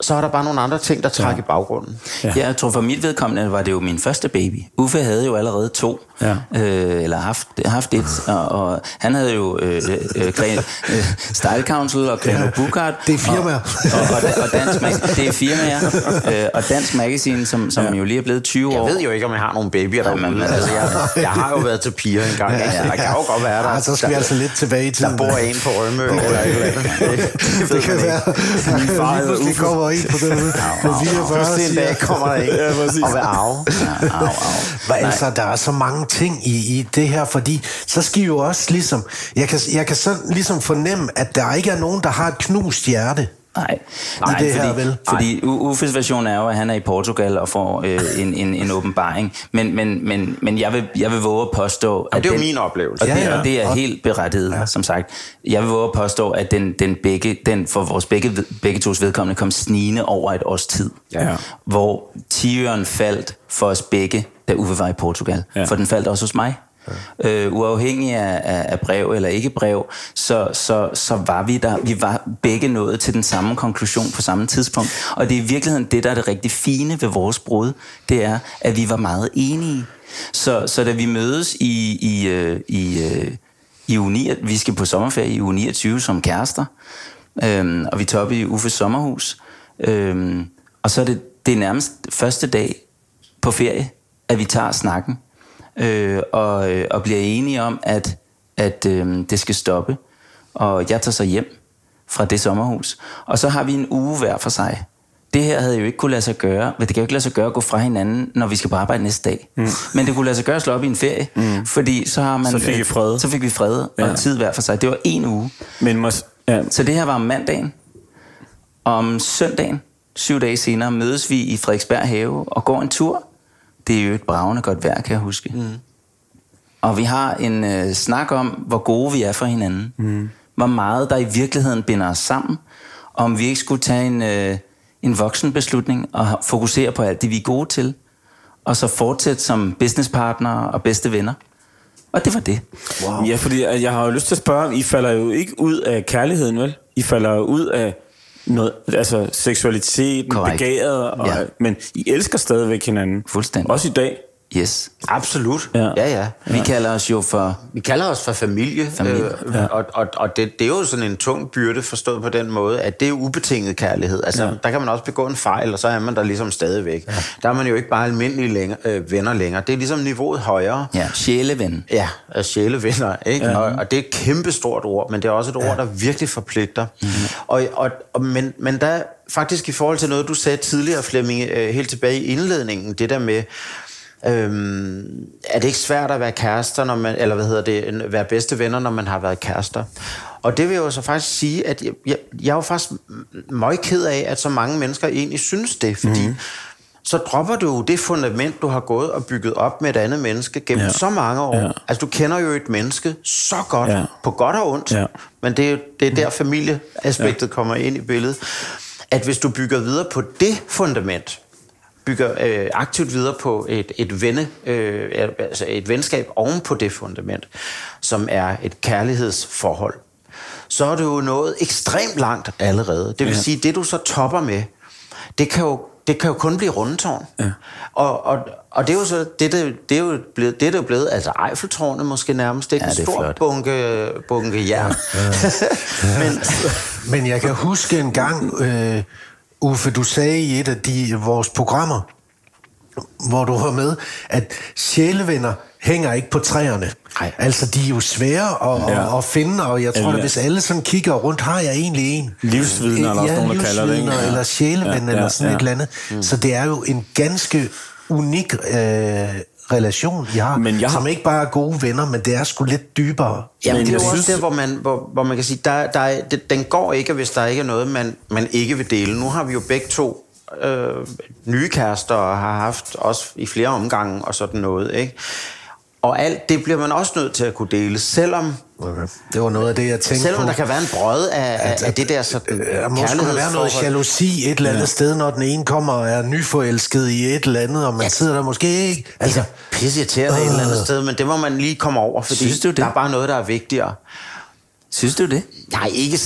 så er der bare nogle andre ting, der trækker ja. i baggrunden. Ja. ja, jeg tror for mit vedkommende var det jo min første baby. Uffe havde jo allerede to, ja. øh, eller haft, haft et, og, og han havde jo øh, øh, øh, Style Council og Greno ja. Bukart. Det er firmaer. Og, og, og, og Dansk Magazine, det er firmaer. Øh, og Dansk Magazine, som, som ja. jo lige er blevet 20 år. Jeg ved jo ikke, om jeg har nogle babyer derude. Ja, men, altså, jeg, jeg har jo været til piger engang. Ja, ja, der kan jo godt være, der, ja, så skal der, vi altså lidt tilbage i tiden. Der bor en på Rømø eller et eller andet. Det, det kan være, min far lige kommer ind på den på 44 Pludselig en dag kommer der en ja, og vil arve. Ja, au, au. Men altså, der er så mange ting i, i det her, fordi så skal I jo også ligesom... Jeg kan, jeg kan så ligesom fornemme, at der ikke er nogen, der har et knust hjerte. Nej, Nej det fordi, her, vel? fordi Uffes version er jo, at han er i Portugal og får øh, en, en, en åbenbaring. Men, men, men, men jeg, vil, jeg vil våge at påstå... At ja, det er jo min oplevelse. Og det, ja, ja. Og det er helt berettiget, ja. som sagt. Jeg vil våge at påstå, at den, den, begge, den for vores begge, begge tos vedkommende kom snigende over et års tid. Ja. Hvor tiøren faldt for os begge, da Uffe var i Portugal. Ja. For den faldt også hos mig øh, uafhængig af, af, af brev eller ikke brev, så, så, så var vi der. Vi var begge nået til den samme konklusion på samme tidspunkt. Og det er i virkeligheden det, der er det rigtig fine ved vores brud, det er, at vi var meget enige. Så, så da vi mødes i, i, i, i, øh, i uge 9, vi skal på sommerferie i uge 29 som kærester, øhm, og vi tager op i Uffes sommerhus, øhm, og så er det, det er nærmest første dag på ferie, at vi tager snakken øh, og, øh, og bliver enige om, at, at øh, det skal stoppe. Og jeg tager så hjem fra det sommerhus. Og så har vi en uge hver for sig. Det her havde jo ikke kunne lade sig gøre. Det kan jo ikke lade sig gøre at gå fra hinanden, når vi skal på arbejde næste dag. Mm. Men det kunne lade sig gøre at slå op i en ferie. Mm. Fordi så har man... Så fik vi fred. Så fik vi fred og ja. tid hver for sig. Det var en uge. Men mås- ja. Så det her var om mandagen. Om søndagen, syv dage senere, mødes vi i Frederiksberg Have og går en tur det er jo et bravende godt vejr, kan jeg huske. Mm. Og vi har en øh, snak om, hvor gode vi er for hinanden. Mm. Hvor meget der i virkeligheden binder os sammen. Og om vi ikke skulle tage en, øh, en voksen beslutning og fokusere på alt det, vi er gode til. Og så fortsætte som businesspartner og bedste venner. Og det var det. Wow. Ja, fordi jeg har jo lyst til at spørge, I falder jo ikke ud af kærligheden, vel? I falder jo ud af noget, altså seksualitet, begæret, og, ja. men I elsker stadigvæk hinanden. Fuldstændig. Også i dag. Yes. Absolut. Ja. ja, ja. Vi kalder os jo for... Vi kalder os for familie. familie. Øh, ja. Og, og, og det, det er jo sådan en tung byrde forstået på den måde, at det er ubetinget kærlighed. Altså, ja. der kan man også begå en fejl, og så er man der ligesom stadigvæk. Ja. Der er man jo ikke bare almindelige længere, øh, venner længere. Det er ligesom niveauet højere. Ja, sjæleven. Ja, sjælevenner. Ikke? Ja. Og, og det er et kæmpestort ord, men det er også et ord, ja. der virkelig forpligter. Mm-hmm. Og, og, og, men, men der faktisk i forhold til noget, du sagde tidligere, Flemming, øh, helt tilbage i indledningen, det der med Øhm, er det ikke svært at være kærester, når man, eller hvad hedder det, være bedste venner, når man har været kærester? Og det vil jeg jo så faktisk sige, at jeg, jeg, jeg er jo faktisk meget ked af, at så mange mennesker egentlig synes det, fordi mm-hmm. så dropper du det fundament, du har gået og bygget op med et andet menneske gennem ja. så mange år. Ja. Altså, du kender jo et menneske så godt, ja. på godt og ondt, ja. men det er, det er der familieaspektet ja. kommer ind i billedet at hvis du bygger videre på det fundament, bygger øh, aktivt videre på et, et, venne, øh, altså et venskab oven på det fundament, som er et kærlighedsforhold, så er du jo nået ekstremt langt allerede. Det vil ja. sige, det du så topper med, det kan jo det kan jo kun blive rundetårn. Ja. Og, og, og det er jo så det, det, det er jo blevet, det er det jo blevet, altså Eiffeltårnet måske nærmest, det er ja, en stor bunke, bunke jern. Ja. Ja. men, men jeg kan huske en gang, øh, Uffe, du sagde i et af de, vores programmer, hvor du var med, at sjælevenner hænger ikke på træerne. Ej. Altså, de er jo svære at, ja. at finde, og jeg tror, at hvis alle sådan kigger rundt, har jeg egentlig en. Livsvidner, eller ja, også nogen, der kalder det. Ikke? Ja. eller sjæleven, ja, ja, eller sådan ja. et eller andet. Mm. Så det er jo en ganske unik øh, relation, I har, men jeg... som ikke bare er gode venner, men det er sgu lidt dybere. Ja, men det er jo synes... også der, hvor man, hvor, hvor man kan sige, der, der er, det, den går ikke, hvis der ikke er noget, man, man ikke vil dele. Nu har vi jo begge to øh, nye kærester, og har haft også i flere omgange og sådan noget, ikke? Og alt det bliver man også nødt til at kunne dele, selvom... Okay. Det var noget af det, jeg tænkte Selvom på. der kan være en brød af, at, af det der sådan, øh, Måske der være noget jalousi et eller andet ja. sted, når den ene kommer og er nyforelsket i et eller andet, og man ja. sidder der måske ikke... Altså, pisse irriterende uh. et eller andet sted, men det må man lige komme over, fordi Synes du det? der er bare noget, der er vigtigere. Synes du det? Nej, ikke...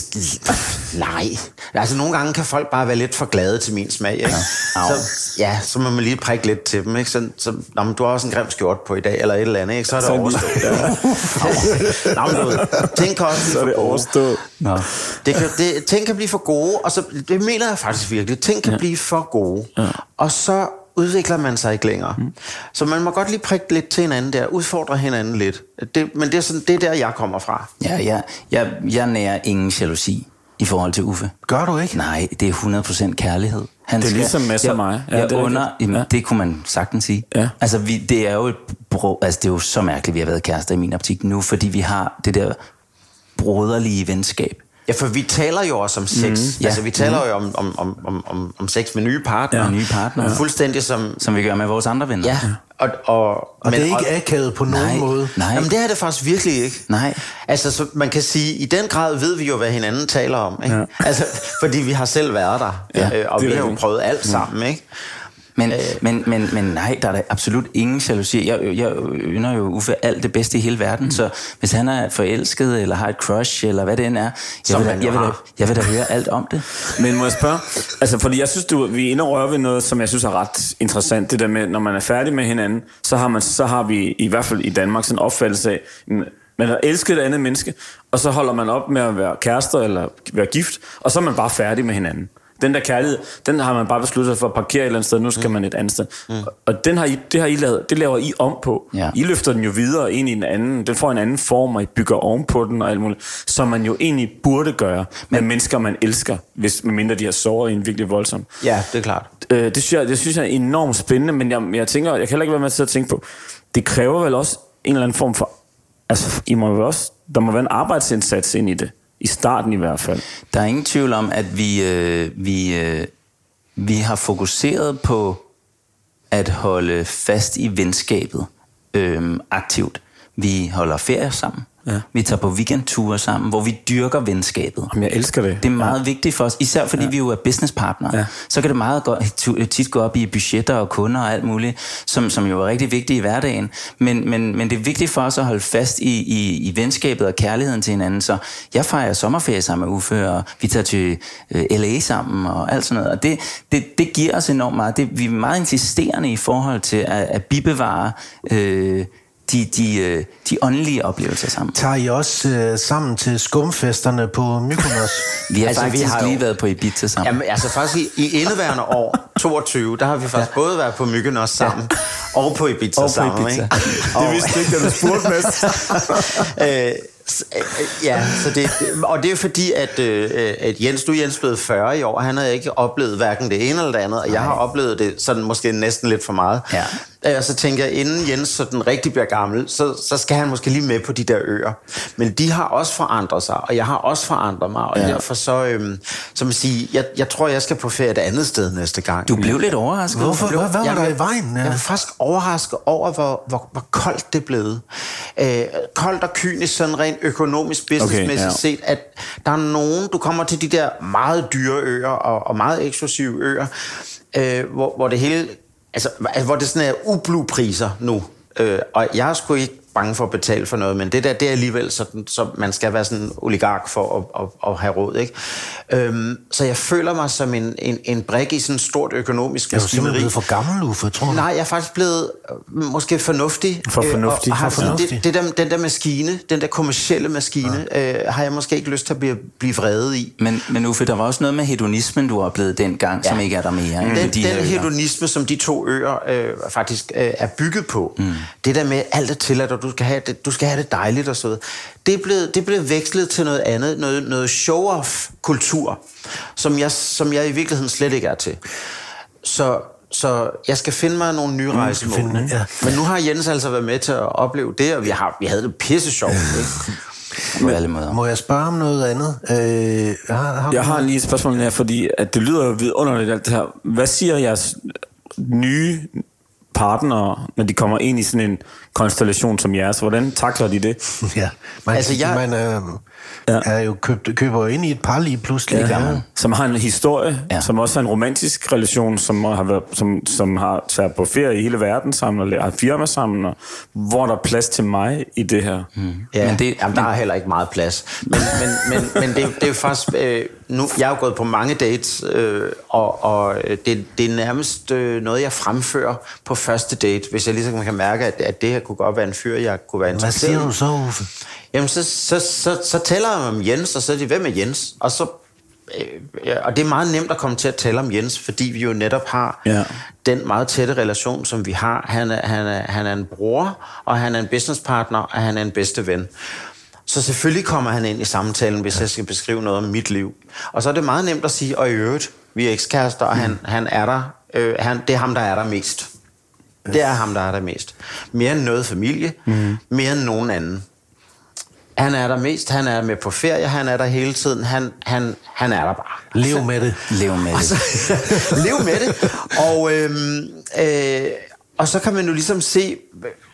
Nej. Altså, nogle gange kan folk bare være lidt for glade til min smag, ikke? Ja. Så, ja, så må man lige prikke lidt til dem, ikke? Så, så nå, men du har også en grim skjort på i dag, eller et eller andet, ikke? Så er det så overstået. Ja. nå, men du ved, ting kan også blive så er det overstået. Nå. Det kan, det, ting kan blive for gode, og så, det mener jeg faktisk virkelig. Ting kan ja. blive for gode. Ja. Og så udvikler man sig ikke længere. Mm. Så man må godt lige prikke lidt til hinanden der, udfordre hinanden lidt. Det, men det er, sådan, det er der, jeg kommer fra. Ja, ja. Jeg, jeg nærer ingen jalousi i forhold til Uffe. Gør du ikke? Nej, det er 100% kærlighed. Han det er skal, ligesom med og mig. Ja, jeg det, under, jamen, ja. det kunne man sagtens sige. Ja. Altså, vi, det er jo et bro, altså, det er jo så mærkeligt, vi har været kærester i min optik nu, fordi vi har det der broderlige venskab. Ja, for vi taler jo også om sex. Mm, ja. Altså, vi taler mm. jo om, om, om, om, om sex med nye partnere. Ja, nye partnere. Fuldstændig som... Som vi gør med vores andre venner. Ja. Og, og, og men, det er ikke akavet på nogen nej, måde. Nej. Jamen, det er det faktisk virkelig ikke. Nej. Altså, så man kan sige, i den grad ved vi jo, hvad hinanden taler om. Ikke? Ja. Altså, fordi vi har selv været der. Ja, øh, og vi har jo prøvet alt sammen, ikke? Men, øh, men, men, men nej, der er der absolut ingen jalousi. Jeg, jeg ynder jo Uffe alt det bedste i hele verden, mm. så hvis han er forelsket, eller har et crush, eller hvad det end er, jeg vil, da, jeg, vil da, jeg vil da høre alt om det. Men må jeg spørge, altså fordi jeg synes, du, vi er inde og røre ved noget, som jeg synes er ret interessant, det der med, når man er færdig med hinanden, så har, man, så har vi i hvert fald i Danmark sådan en opfattelse af, man har elsket et andet menneske, og så holder man op med at være kærester eller være gift, og så er man bare færdig med hinanden. Den der kærlighed, den har man bare besluttet for at parkere et eller andet sted, nu skal mm. man et andet sted. Mm. Og den har I, det har I lavet, det laver I om på. Ja. I løfter den jo videre ind i en anden, den får en anden form, og I bygger oven på den og alt muligt, som man jo egentlig burde gøre med Men, mennesker, man elsker, hvis mindre de har såret en virkelig voldsom. Ja, det er klart. Øh, det, synes jeg, det synes jeg er enormt spændende, men jeg, jeg tænker, jeg kan heller ikke være med til at tænke på, det kræver vel også en eller anden form for, altså I må jo også, der må være en arbejdsindsats ind i det. I starten i hvert fald. Der er ingen tvivl om, at vi, øh, vi, øh, vi har fokuseret på at holde fast i venskabet øh, aktivt. Vi holder ferie sammen. Ja. Vi tager på weekendture sammen, hvor vi dyrker venskabet. Jamen, jeg elsker det. Det er meget ja. vigtigt for os, især fordi ja. vi jo er businesspartnere. Ja. Så kan det meget godt, tit gå op i budgetter og kunder og alt muligt, som, som jo er rigtig vigtigt i hverdagen. Men, men, men det er vigtigt for os at holde fast i, i, i venskabet og kærligheden til hinanden. Så jeg fejrer sommerferie sammen med Uffe, og vi tager til øh, LA sammen og alt sådan noget. Og det, det, det giver os enormt meget. Det, vi er meget insisterende i forhold til at, at bibevare øh, de, de, øh, de åndelige oplevelser sammen. Tager I også øh, sammen til skumfesterne på Mykonos? vi har altså, faktisk vi har lige jo, været på Ibiza sammen. Jamen, altså faktisk i, i indeværende år, 22, der har vi faktisk ja. både været på Mykonos sammen, ja. og på Ibiza og på sammen. Ibiza. Ikke? det vidste ikke, da du spurgte, Mads. Øh, ja, så det, og det er fordi, at, øh, at Jens, du er Jens blevet 40 i år, han har ikke oplevet hverken det ene eller det andet, og Nej. jeg har oplevet det sådan måske næsten lidt for meget. Ja. Øh, og så tænker jeg, inden Jens sådan rigtig bliver gammel, så, så skal han måske lige med på de der øer. Men de har også forandret sig, og jeg har også forandret mig, og ja. derfor så, øhm, så man sige, jeg, jeg tror, jeg skal på ferie et andet sted næste gang. Du blev lidt overrasket. Hvorfor? blev- Hvad, hvad var jeg der blev- i vejen? Jeg var faktisk overrasket over, hvor, hvor, hvor koldt det blevet. Øh, koldt og kynisk, sådan rent økonomisk, businessmæssigt ja. okay, set, at der er nogen, du kommer til de der meget dyre øer og, og meget eksklusive øer, øh, hvor, hvor det hele, altså, hvor det sådan er ublu-priser nu. Øh, og jeg sgu ikke bange for at betale for noget, men det der, det er alligevel sådan, så man skal være sådan en oligark for at, at, at have råd, ikke? Øhm, så jeg føler mig som en, en, en brik i sådan et stort økonomisk Er du simpelthen maskineri. blevet for gammel, Uffe, tror du? Nej, jeg er faktisk blevet øh, måske fornuftig. For øh, fornuftig, Og har for sådan fornuftig. Det, det der, den der maskine, den der kommercielle maskine, ja. øh, har jeg måske ikke lyst til at blive, blive vredet i. Men, men Uffe, der var også noget med hedonismen, du oplevede dengang, ja. som ikke er der mere. Ikke? Den, de den hedonisme, som de to øer øh, faktisk øh, er bygget på, mm. det der med alt er tilladt, og du skal have det, du skal have det dejligt og sådan noget, det er blevet, det er blevet vekslet til noget andet, noget, noget show-off-kultur, som jeg, som jeg i virkeligheden slet ikke er til. Så, så jeg skal finde mig nogle nye rejsemål. finde- ja. Men nu har Jens altså været med til at opleve det, og vi, har, vi havde det pisse sjovt. Ikke? Måder. Må jeg spørge om noget andet? Øh, har, har Jeg har lige et spørgsmål her, fordi at det lyder jo vidunderligt alt det her. Hvad siger jeres nye partnere, når de kommer ind i sådan en konstellation som jeres? Hvordan takler de det? Ja, man, Altså, jeg... man øh, Ja. ja. er jo købt, køber jo ind i et par lige pludselig. Gør man. Som har en historie, Ja. ja. som også er en romantisk relation, som har, været, som, som har taget på ferie i hele verden sammen, og har firma sammen, og hvor der er plads til mig i det her. Mm. Ja, Men det- jamen, der er heller ikke meget plads. Men, men, men, men det, er jo- det er jo faktisk... Øh, nu, jeg har gået på mange dates, øh, og, og det, det er nærmest øh, noget, jeg fremfører på første date, hvis jeg ligesom kan mærke, at, at det her kunne godt være en fyr, jeg kunne være Hvad interesseret siger i. du så, Uffe? Jamen, så, så, så, så tæller jeg om Jens, og så er de, hvem er Jens? Og så... Øh, og det er meget nemt at komme til at tale om Jens, fordi vi jo netop har Ja. den meget tætte relation, som vi har. Han er, han, er, han er en bror, og han er en businesspartner, og han er en bedste ven. Så selvfølgelig kommer han ind i samtalen, hvis jeg skal beskrive noget om mit liv. Og så er det meget nemt at sige, og i øvrigt, vi er ekskærester, og han, han er der. Øh, han, det er ham, der er der mest. Det er ham, der er der mest. Mere end noget familie, mm. mere end nogen anden. Han er der mest, han er med på ferie, han er der hele tiden, han, han, han er der bare. Lev med det. Lev med det. lev med det. Og, øhm, øh, og så kan man jo ligesom se,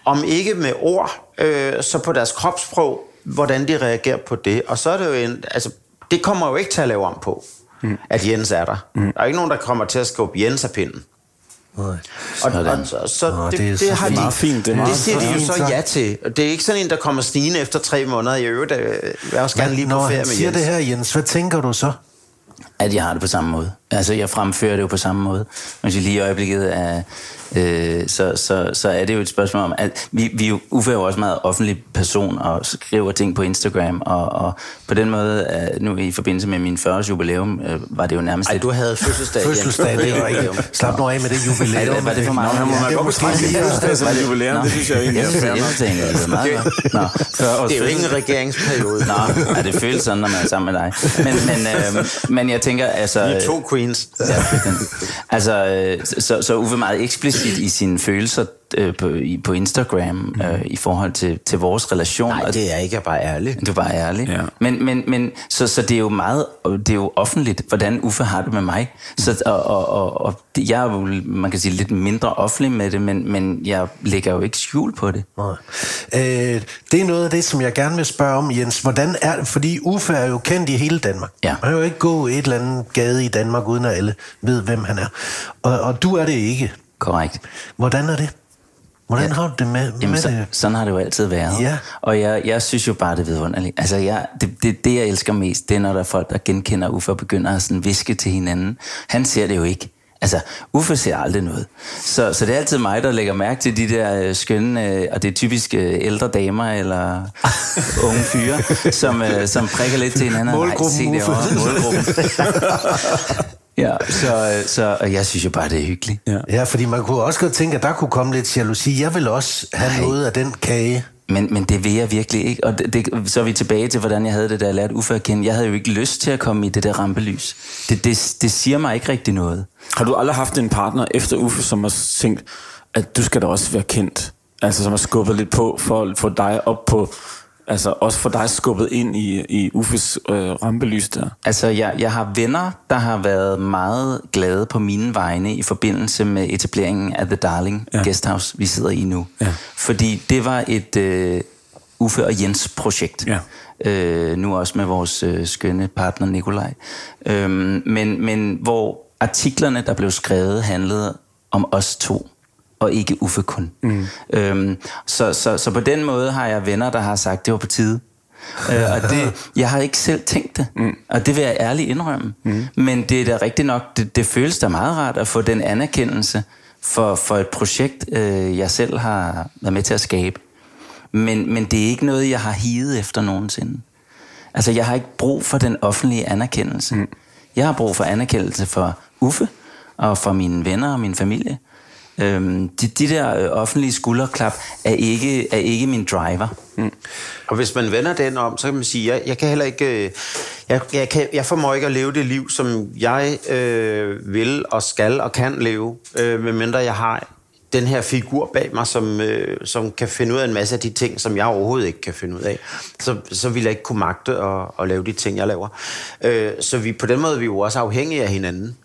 om ikke med ord, øh, så på deres kropssprog, hvordan de reagerer på det. Og så er det jo en, altså, det kommer jo ikke til at lave om på, mm. at Jens er der. Mm. Der er ikke nogen, der kommer til at skubbe Jens af pinden. Nej. Og, Sådan. og, så, så Nå, det, det det, det har fint. de, Meget fint, det er det meget siger de jo så ja til. Det er ikke sådan en, der kommer snigende efter tre måneder i øvrigt. øh, Jeg vil også gerne lige på Når ferie med siger Jens. det her, Jens, hvad tænker du så? at jeg har det på samme måde. Altså, jeg fremfører det jo på samme måde. Men lige i øjeblikket er, øh, så, så, så er det jo et spørgsmål om, at vi, vi er jo- Uffe er jo også meget offentlig person og skriver ting på Instagram, og, og på den måde, øh, nu i forbindelse med min 40 års jubilæum, øh, var det jo nærmest... Ej, et- du havde fødselsdag. Fødselsdag, det var ikke... Slap nu af med det jubilæum. Ej, var det for meget? Nå, man det er godt måske lige... fødselsdag som jubilæum, Nå. det synes jeg egentlig er Jeg fair nok. jeg tænker, det er meget godt. Nå, 40 års Det er jo ikke en regeringsperiode. Nå, ja, det føles sådan, når man er sammen med dig. Men, men, øh, men jeg tænker, altså... Vi er to queens. Ja, altså, øh, så, så Uffe meget eksplicit i sine følelser øh, på, i, på Instagram øh, i forhold til, til vores relation. Nej, Og- det er ikke, jeg er bare ærlig. du er bare ærlig. Ja. Men, men, men så, så det er jo meget, det er jo offentligt, hvordan Uffe har det med mig. Så, og, og, og, og det- jeg er jo, man kan sige, lidt mindre offentlig med det, men, men jeg lægger jo ikke skjul på det. Nej. Øh, det er noget af det, som jeg gerne vil spørge om, Jens. Hvordan er fordi Uffe er jo kendt i hele Danmark. Ja. Man kan jo ikke gå et eller andet gade i Danmark, uden at alle ved, hvem han er. Og, og du er det ikke. Korrekt. Hvordan er det? Hvordan Ja. har du det med, Jamen, med så, det? sådan har det jo altid været. Ja. Og jeg, jeg synes jo bare, det er vidunderligt. Altså, jeg, det, det, det, jeg elsker mest, det er, når der er folk, der genkender Uffe og begynder at sådan viske til hinanden. Han ser det jo ikke. Altså, Uffe ser aldrig noget. Så, så det er altid mig, der lægger mærke til de der øh, skønne, øh, og det er typisk øh, ældre damer eller unge fyre, som, øh, som prikker lidt til hinanden. Målgruppen, Nej, se Uffe. derovre, målgruppen. ja, så, øh, så og jeg synes jo bare, det er hyggeligt. Ja. Ja, fordi man kunne også godt tænke, at der kunne komme lidt jalousi. Jeg vil også have Nej. noget af den kage. Men, men det vil jeg virkelig ikke. Og det, det, så er vi tilbage til, hvordan jeg havde det, da jeg lærte Uffe at kende. Jeg havde jo ikke lyst til at komme i det der rampelys. Det, det, det siger mig ikke rigtig noget. Har du aldrig haft en partner efter Uffe, som har tænkt, at du skal da også være kendt? Altså som har skubbet lidt på for at få dig op på altså også for dig skubbet ind i, i Uffes øh, rampelys der? Altså, jeg, jeg har venner, der har været meget glade på mine vegne i forbindelse med etableringen af The Darling ja. Guesthouse, vi sidder i nu. Ja. Fordi det var et øh, Uffe og Jens projekt. Ja. Øh, nu også med vores øh, skønne partner Nikolaj. Øh, men, men hvor artiklerne, der blev skrevet, handlede om os to og ikke Uffe kun. Mm. Øhm, så, så, så på den måde har jeg venner, der har sagt, det var på tide. øh, og det, jeg har ikke selv tænkt det, mm. og det vil jeg ærligt indrømme. Mm. Men det er da rigtigt nok, det, det føles da meget rart at få den anerkendelse for, for et projekt, øh, jeg selv har været med til at skabe. Men, men det er ikke noget, jeg har higet efter nogensinde. Altså, jeg har ikke brug for den offentlige anerkendelse. Mm. Jeg har brug for anerkendelse for Uffe, og for mine venner og min familie. Øhm, de, de der øh, offentlige skulderklap er ikke, er ikke min driver. Mm. Og hvis man vender den om, så kan man sige, jeg, jeg kan heller ikke, øh, jeg, jeg, kan, jeg formår ikke at leve det liv, som jeg øh, vil og skal og kan leve, øh, medmindre jeg har den her figur bag mig, som, øh, som kan finde ud af en masse af de ting, som jeg overhovedet ikke kan finde ud af, så, så vil jeg ikke kunne magte at, at lave de ting, jeg laver. Øh, så vi, på den måde er vi jo også afhængige af hinanden.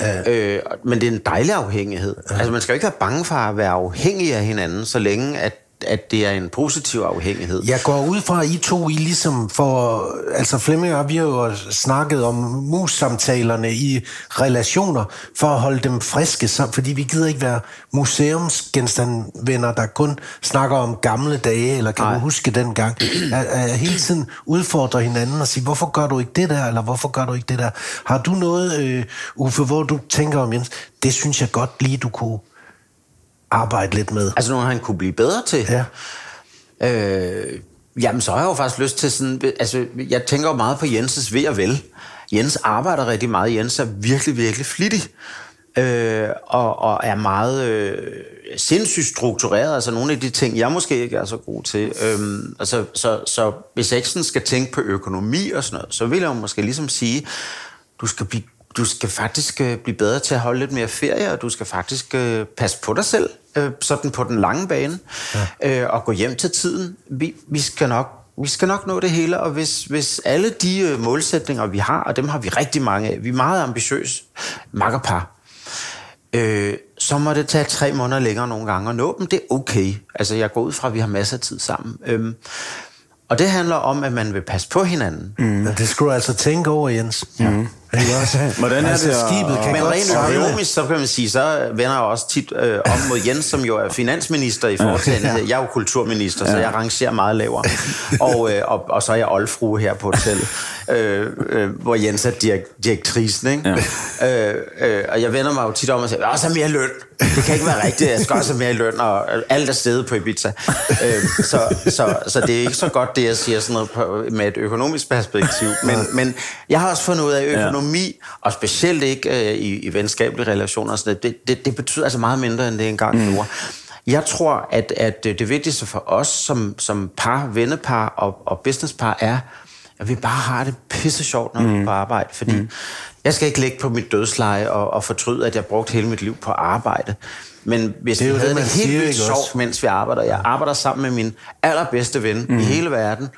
Ja. Øh, men det er en dejlig afhængighed. Ja. Altså, man skal jo ikke være bange for at være afhængig af hinanden, så længe at at det er en positiv afhængighed. Jeg går ud fra, at I to, I ligesom for... Altså Flemming og vi har jo snakket om mus-samtalerne i relationer, for at holde dem friske, fordi vi gider ikke være museumsgenstandvenner, der kun snakker om gamle dage, eller kan Nej. du huske den gang. At, at hele tiden udfordrer hinanden og sige, hvorfor gør du ikke det der, eller hvorfor gør du ikke det der? Har du noget, øh, Uffe, hvor du tænker om Jens, det synes jeg godt lige, du kunne arbejde lidt med. Altså noget, han kunne blive bedre til? Ja. Øh, jamen, så har jeg jo faktisk lyst til sådan... Altså, jeg tænker jo meget på Jenses ved og vel. Jens arbejder rigtig meget. Jens er virkelig, virkelig flittig. Øh, og, og er meget øh, sindssygt struktureret. Altså nogle af de ting, jeg måske ikke er så god til. Øh, altså, så, så hvis jeg ikke sådan skal tænke på økonomi og sådan noget, så vil jeg jo måske ligesom sige, du skal blive du skal faktisk øh, blive bedre til at holde lidt mere ferie, og du skal faktisk øh, passe på dig selv, øh, sådan på den lange bane, ja. øh, og gå hjem til tiden. Vi, vi skal nok vi skal nok nå det hele, og hvis, hvis alle de øh, målsætninger, vi har, og dem har vi rigtig mange af, vi er meget ambitiøse makkerpar, øh, så må det tage tre måneder længere nogle gange at nå dem. Det er okay. Altså, jeg går ud fra, at vi har masser af tid sammen. Øh, og det handler om, at man vil passe på hinanden. Mm. Men det skulle du altså tænke over, Jens. Ja. Mm. Hvordan er altså, det? Skibet kan men rent økonomisk, så kan man sige, så vender jeg også tit øh, om mod Jens, som jo er finansminister i foretagende. Ja. Jeg er jo kulturminister, så jeg rangerer meget lavere. Og, øh, og, og så er jeg oldfrue her på hotellet, øh, øh, hvor Jens er direk- direktrisen. Ikke? Ja. Øh, øh, og jeg vender mig jo tit om og siger, også have mere løn. Det kan ikke være rigtigt, jeg skal også have mere løn, og alt er stedet på Ibiza. øh, så, så, så det er ikke så godt, det jeg siger sådan noget på, med et økonomisk perspektiv. Men, men jeg har også fundet ud af, økonomi økonomi, og specielt ikke øh, i, i venskabelige relationer, sådan det, det, det betyder altså meget mindre, end det engang mm. gjorde. Jeg tror, at, at det vigtigste for os som, som par, vennepar og, og businesspar er, at vi bare har det pisse sjovt, når mm. vi er på arbejde. Fordi mm. jeg skal ikke ligge på mit dødsleje og, og fortryde, at jeg brugte hele mit liv på arbejde. Men hvis det vi havde det, det helt vildt sjovt, mens vi arbejder, jeg arbejder sammen med min allerbedste ven mm. i hele verden,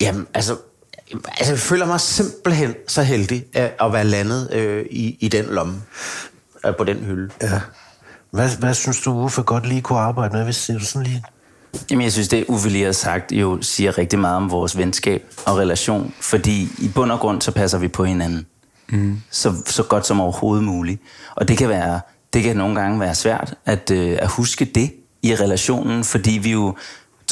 jamen altså, Altså, jeg føler mig simpelthen så heldig at, at være landet øh, i, i den lomme, øh, på den hylde. Ja. Hvad, hvad synes du, Uffe godt lige kunne arbejde med, hvis du sådan lige... Jamen, jeg synes, det Uffe lige har sagt, jo siger rigtig meget om vores venskab og relation, fordi i bund og grund, så passer vi på hinanden. Mm. Så, så godt som overhovedet muligt. Og det kan være, det kan nogle gange være svært at, øh, at huske det i relationen, fordi vi jo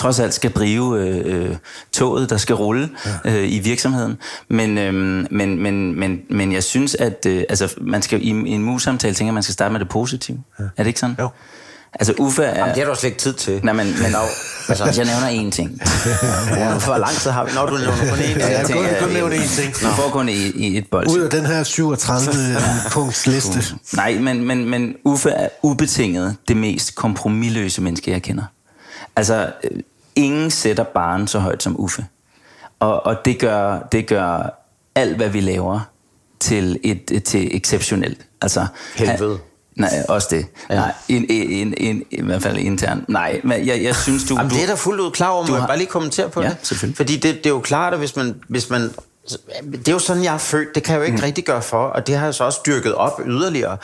trods alt skal drive øh, øh, toget, der skal rulle ja. øh, i virksomheden. Men, øh, men, men, men, men jeg synes, at øh, altså, man skal, i, i en mus-samtale tænker, at man skal starte med det positive. Ja. Er det ikke sådan? Jo. Altså Uffe er... Jamen, det har du slet ikke tid til. Nej, men, men altså, jeg nævner én ting. ja, for lang tid har vi... Når du nævner kun én ting. Ja, jeg kun, kun nævne én ting. Du får kun i, i et bold. Ud af den her 37-punkts liste. Nej, men, men, men Uffe er ubetinget det mest kompromilløse menneske, jeg kender. Altså, ingen sætter barn så højt som Uffe. Og, og det, gør, det gør alt, hvad vi laver, til, et, til exceptionelt. Altså, Helvede. Nej, også det. Ja. Nej, en, en, en, en, i hvert fald internt. Nej, men jeg, jeg synes, du... Jamen, du, det er da fuldt ud klar over, må har- jeg bare lige kommentere på Ja, det? selvfølgelig. Fordi det, det er jo klart, at hvis man, hvis man... Det er jo sådan, jeg er født. Det kan jeg jo ikke mm. rigtig gøre for, og det har jeg så også dyrket op yderligere.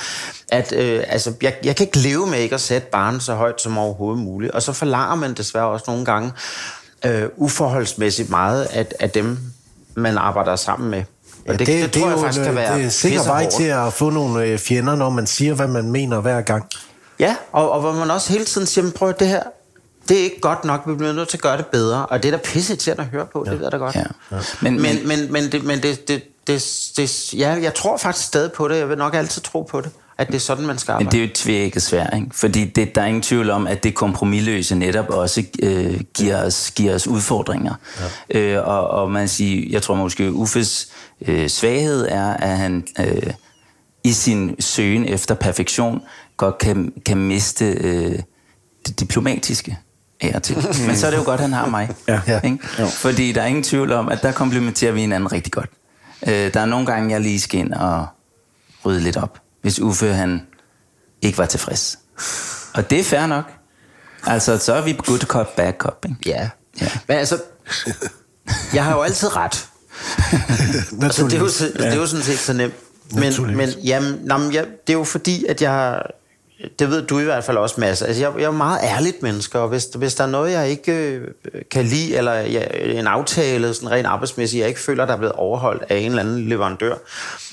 At, øh, altså, jeg, jeg kan ikke leve med ikke at sætte barnet så højt som overhovedet muligt. Og så forlanger man desværre også nogle gange øh, uforholdsmæssigt meget af, af dem, man arbejder sammen med. Og Ja, det, det, det, tror jeg faktisk en, kan være det er sikker vej til at få nogle øh, fjender, når man siger, hvad man mener hver gang. Ja, og, og hvor man også hele tiden siger, "Men prøv det her, det er ikke godt nok, vi bliver nødt til at gøre det bedre. Og det er da pisse til at høre på, ja. det ved jeg da godt. Ja. Men- Men, men, men, men, det, men det, det, det, det, ja, jeg tror faktisk stadig på det. Jeg vil nok altid tro på det, at det er sådan, man skal arbejde. Men det er jo et tvækket svær, ikke? Fordi det, der er ingen tvivl om, at det kompromilløse netop også øh, giver, os, giver os udfordringer. Ja. Øh, og, og man siger, jeg tror måske, Uffes øh, svaghed er, at han øh, i sin søgen efter perfektion godt kan, kan miste øh, det diplomatiske af og til. Men så er det jo godt, at han har mig. Ja. Ja. Ikke? Fordi der er ingen tvivl om, at der komplementerer vi hinanden rigtig godt. Øh, der er nogle gange, jeg lige skal ind og rydde lidt op, hvis Uffe han ikke var tilfreds. Og det er fair nok. Altså, så er vi good cop, bad cop. Ikke? Ja. Ja. Men altså, jeg har jo altid ret. Altså, det, er jo, så- det er jo sådan set så nemt. Men, men jamen, nå, men jeg, det er jo fordi, at jeg... Det ved du i hvert fald også, Mads. Altså, jeg, jeg er meget ærligt menneske, og hvis, hvis der er noget, jeg ikke øh, kan lide, eller jeg, en aftale, sådan rent arbejdsmæssigt, jeg ikke føler, der er blevet overholdt af en eller anden leverandør,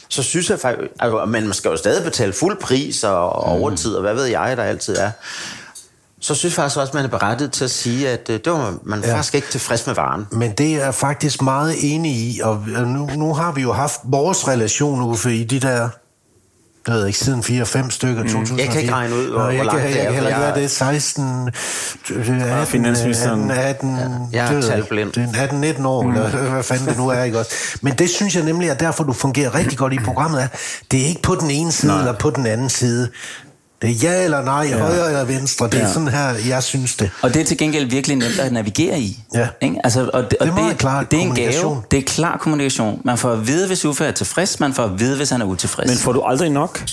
så synes jeg faktisk... Altså, men man skal jo stadig betale fuld pris og, og overtid, og hvad ved jeg, der altid er. Så synes jeg faktisk også, at man er berettiget til at sige, at øh, det var man ja. faktisk ikke tilfreds med varen. Men det er jeg faktisk meget enig i, og nu, nu har vi jo haft vores relation, Uffe, i de der, jeg ved ikke, siden 4-5 stykker, 2004. Jeg kan ikke regne ud, hvor- Nå, jeg hvor kan, langt det jeg er, kan heller ikke være jeg- det, 16, 18, finansministeren. 18, 18 jeg er det ved jeg. Det er 18, 19 år, mm. eller hvad fanden det nu er, ikke også? Men det synes jeg nemlig er derfor, du fungerer rigtig godt i programmet. Er, det er ikke på den ene side, eller på den anden side. Det er ja eller nej, ja. højre eller venstre. Det er Ja. sådan her, jeg synes det. Og det er til gengæld virkelig nemt at navigere i. Ja. Ikke? Altså, og det, og Det er meget klar det er en kommunikation. gave. Det er klar kommunikation. Man får at vide, hvis Uffe er tilfreds. Man får at vide, hvis han er utilfres. Men får du aldrig nok?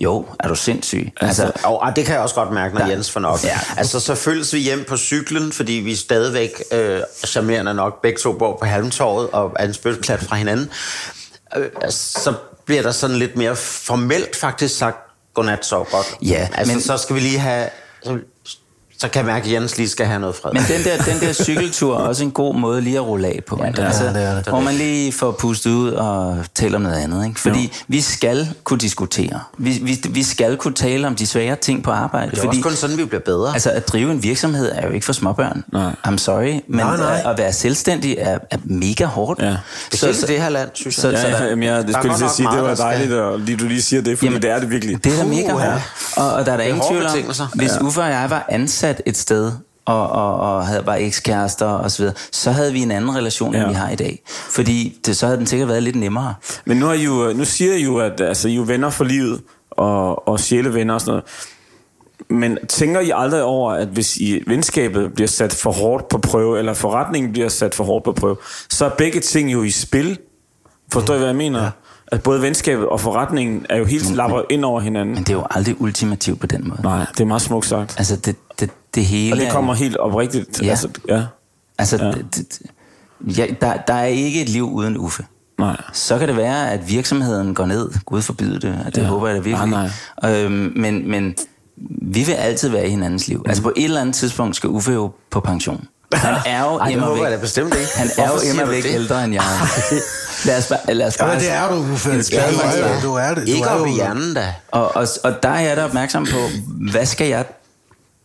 Jo, er du sindssyg. Altså, Og, og det kan jeg også godt mærke, når Der- Jens får nok. Ja. Altså, så følges vi hjem på cyklen, fordi vi er stadigvæk øh, charmerende nok begge to bor på Halmtorvet og er en spytklat fra hinanden. Øh, altså, så bliver der sådan lidt mere formelt faktisk sagt, godnat, sov godt. Ja, altså, men- så skal vi lige have... Så, så kan jeg mærke, at Jens lige skal have noget fred. Men den der, den der cykeltur er også en god måde lige at rulle af på. Ja, det er altså, det, det er det. Hvor man lige får pustet ud og tale om noget andet. Ikke? Fordi jo. vi skal kunne diskutere. Vi, vi, vi skal kunne tale om de svære ting på arbejde. det er fordi, også kun sådan, vi bliver bedre. Altså at drive en virksomhed er jo ikke for småbørn. Nej. I'm sorry. Men Nej, nej. At, at være selvstændig er, er mega hårdt. Ja. Specielt i det her land, synes jeg. så- Ja, der- ja, jamen, jeg, det der er skulle lige sige, det meget, var der dejligt, og lige, du lige siger det, fordi Jamen, det er det virkelig. Det er da mega hårdt. Og, og der er der Det er ingen tvivl om, hvis Ja. Uffe og jeg var ansat et sted, og, og, og havde, var ekskærester og så videre, så havde vi en anden relation, end Ja. vi har i dag. Fordi det, så havde den sikkert været lidt nemmere. Men nu, er I jo, nu siger I jo, at altså, I er jo venner for livet, og, og sjælevenner og sådan noget. Men tænker I aldrig over, at hvis I venskabet bliver sat for hårdt på prøve, eller forretningen bliver sat for hårdt på prøve, så er begge ting jo i spil. Forstår I, hvad jeg mener? Ja. At både venskabet og forretningen er jo helt lapper ind over hinanden. Men det er jo aldrig ultimativt på den måde. Nej, det er meget smukt sagt. Altså, det, det, det hele Og det er- kommer helt oprigtigt. Ja. Altså, ja. Altså, Ja. ja. det, ja, der, der er ikke et liv uden Uffe. Nej. Så kan det være, at virksomheden går ned. Gud forbyde det. Det Ja. ja. håber jeg da virkelig. Nej, Øhm, men, men vi vil altid være i hinandens liv. Altså på et eller andet tidspunkt skal Uffe jo på pension. Han er jo Ej, det håber jeg da bestemt ikke. Han er Hvorfor jo immer væk det? ældre end jeg. lad os bare... Lad os Ja, bare det er du, Uffe. Ja, du er ja. det, du er det. Du Ikke er op i hjernen, da. og, og, og der er jeg da opmærksom på, hvad skal jeg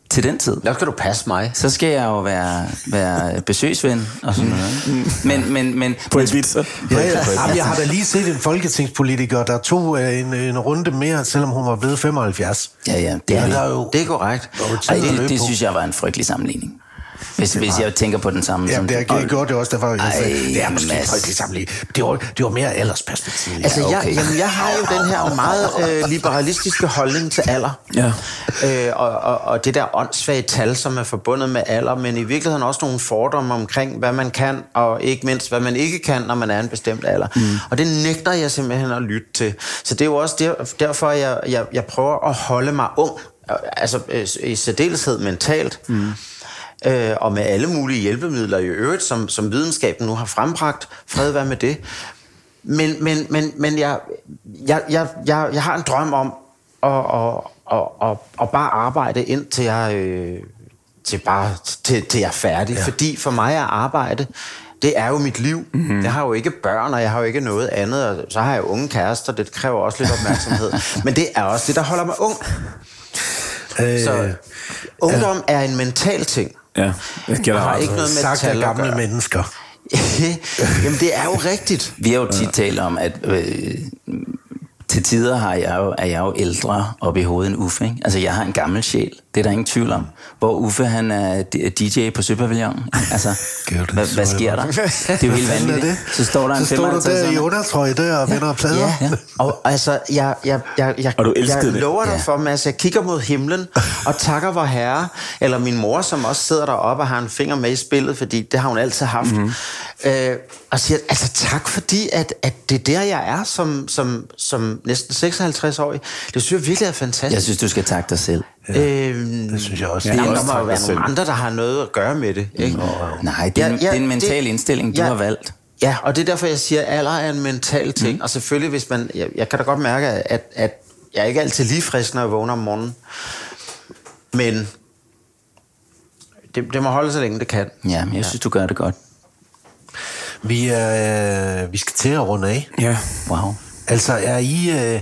til den tid? Der skal du passe mig. Så skal jeg jo være, være besøgsven og sådan noget. Men, men, men, På men, Ibiza. Ja, ja. Jamen, jeg har da lige set en folketingspolitiker, der tog øh, en, en runde mere, selvom hun var blevet 75. Ja, ja, det Det er er jo... Det er korrekt. At det, det synes jeg var en frygtelig sammenligning. Hvis, hvis jeg tænker på den samme. Jamen, det har jeg gjort det også, derfor jeg sagde, det er måske Mads. faktisk det samme lige. Det var, det var mere aldersperspektiv. Altså, Ja, jeg, okay. jamen, jeg har jo den her meget øh, liberalistiske holdning til alder. Ja. Øh, og, og, og det der åndssvage tal, som er forbundet med alder, men i virkeligheden også nogle fordomme omkring, hvad man kan, og ikke mindst, hvad man ikke kan, når man er en bestemt alder. Mm. Og det nægter jeg simpelthen at lytte til. Så det er jo også der, derfor, jeg, jeg, jeg prøver at holde mig ung, altså øh, i særdeleshed mentalt. Mm øh, og med alle mulige hjælpemidler i øvrigt, som, som videnskaben nu har frembragt. Fred være med det. Men, men, men, men jeg, jeg, jeg, jeg, jeg har en drøm om at, at, at, at, at bare arbejde ind til jeg, øh, til bare, til, til jeg er færdig. Ja. Fordi for mig er arbejde, det er jo mit liv. Mm-hmm. Jeg har jo ikke børn, og jeg har jo ikke noget andet. Og så har jeg jo unge kærester, det kræver også lidt opmærksomhed. Men det er også det, der holder mig ung. Øh, Så ungdom er en mental ting. Ja, jeg dig har ikke noget med sagt af tal gamle mennesker. Jamen, det er jo rigtigt. Vi har jo tit talt om, at øh, til tider har jeg jo, er jeg jo ældre op i hovedet end Uffe. Ikke? Altså, jeg har en gammel sjæl. Det er der ingen tvivl om. Hvor Uffe, han er DJ på Søpavillonen. Altså, Gør det, hvad, hvad sker der? Det er jo helt vanvittigt. det? Så står der en så står du der i 55 undertrøje der og vender plader. Ja, ja. Og altså, jeg, jeg, jeg, jeg, Og du jeg det. lover dig Ja. for, Mads, jeg kigger mod himlen og takker vor herre, eller min mor, som også sidder deroppe og har en finger med i spillet, fordi det har hun altid haft, Mhm. mm-hmm. øh, og siger, altså tak fordi, at, at det er der, jeg er som, som, som næsten 56-årig. Det synes jeg virkelig er fantastisk. Jeg synes, du skal takke dig selv. Øhm, Det synes jeg også. ja, Jeg der også må jo være nogle andre, der har noget at gøre med det. Ikke? Nej, det er, Ja, ja, det er en mental det- indstilling, du ja. har valgt. Ja, og det er derfor, jeg siger, at alder er en mental ting. Mm. Og selvfølgelig, hvis man... Jeg, jeg kan da godt mærke, at, at jeg er ikke altid lige frisk, når jeg vågner om morgenen. Men det, det må holde så længe det kan. Ja, men jeg synes, du gør det godt. Vi, er, øh, vi skal til at runde af. Ja. Wow. Altså, er I... Øh,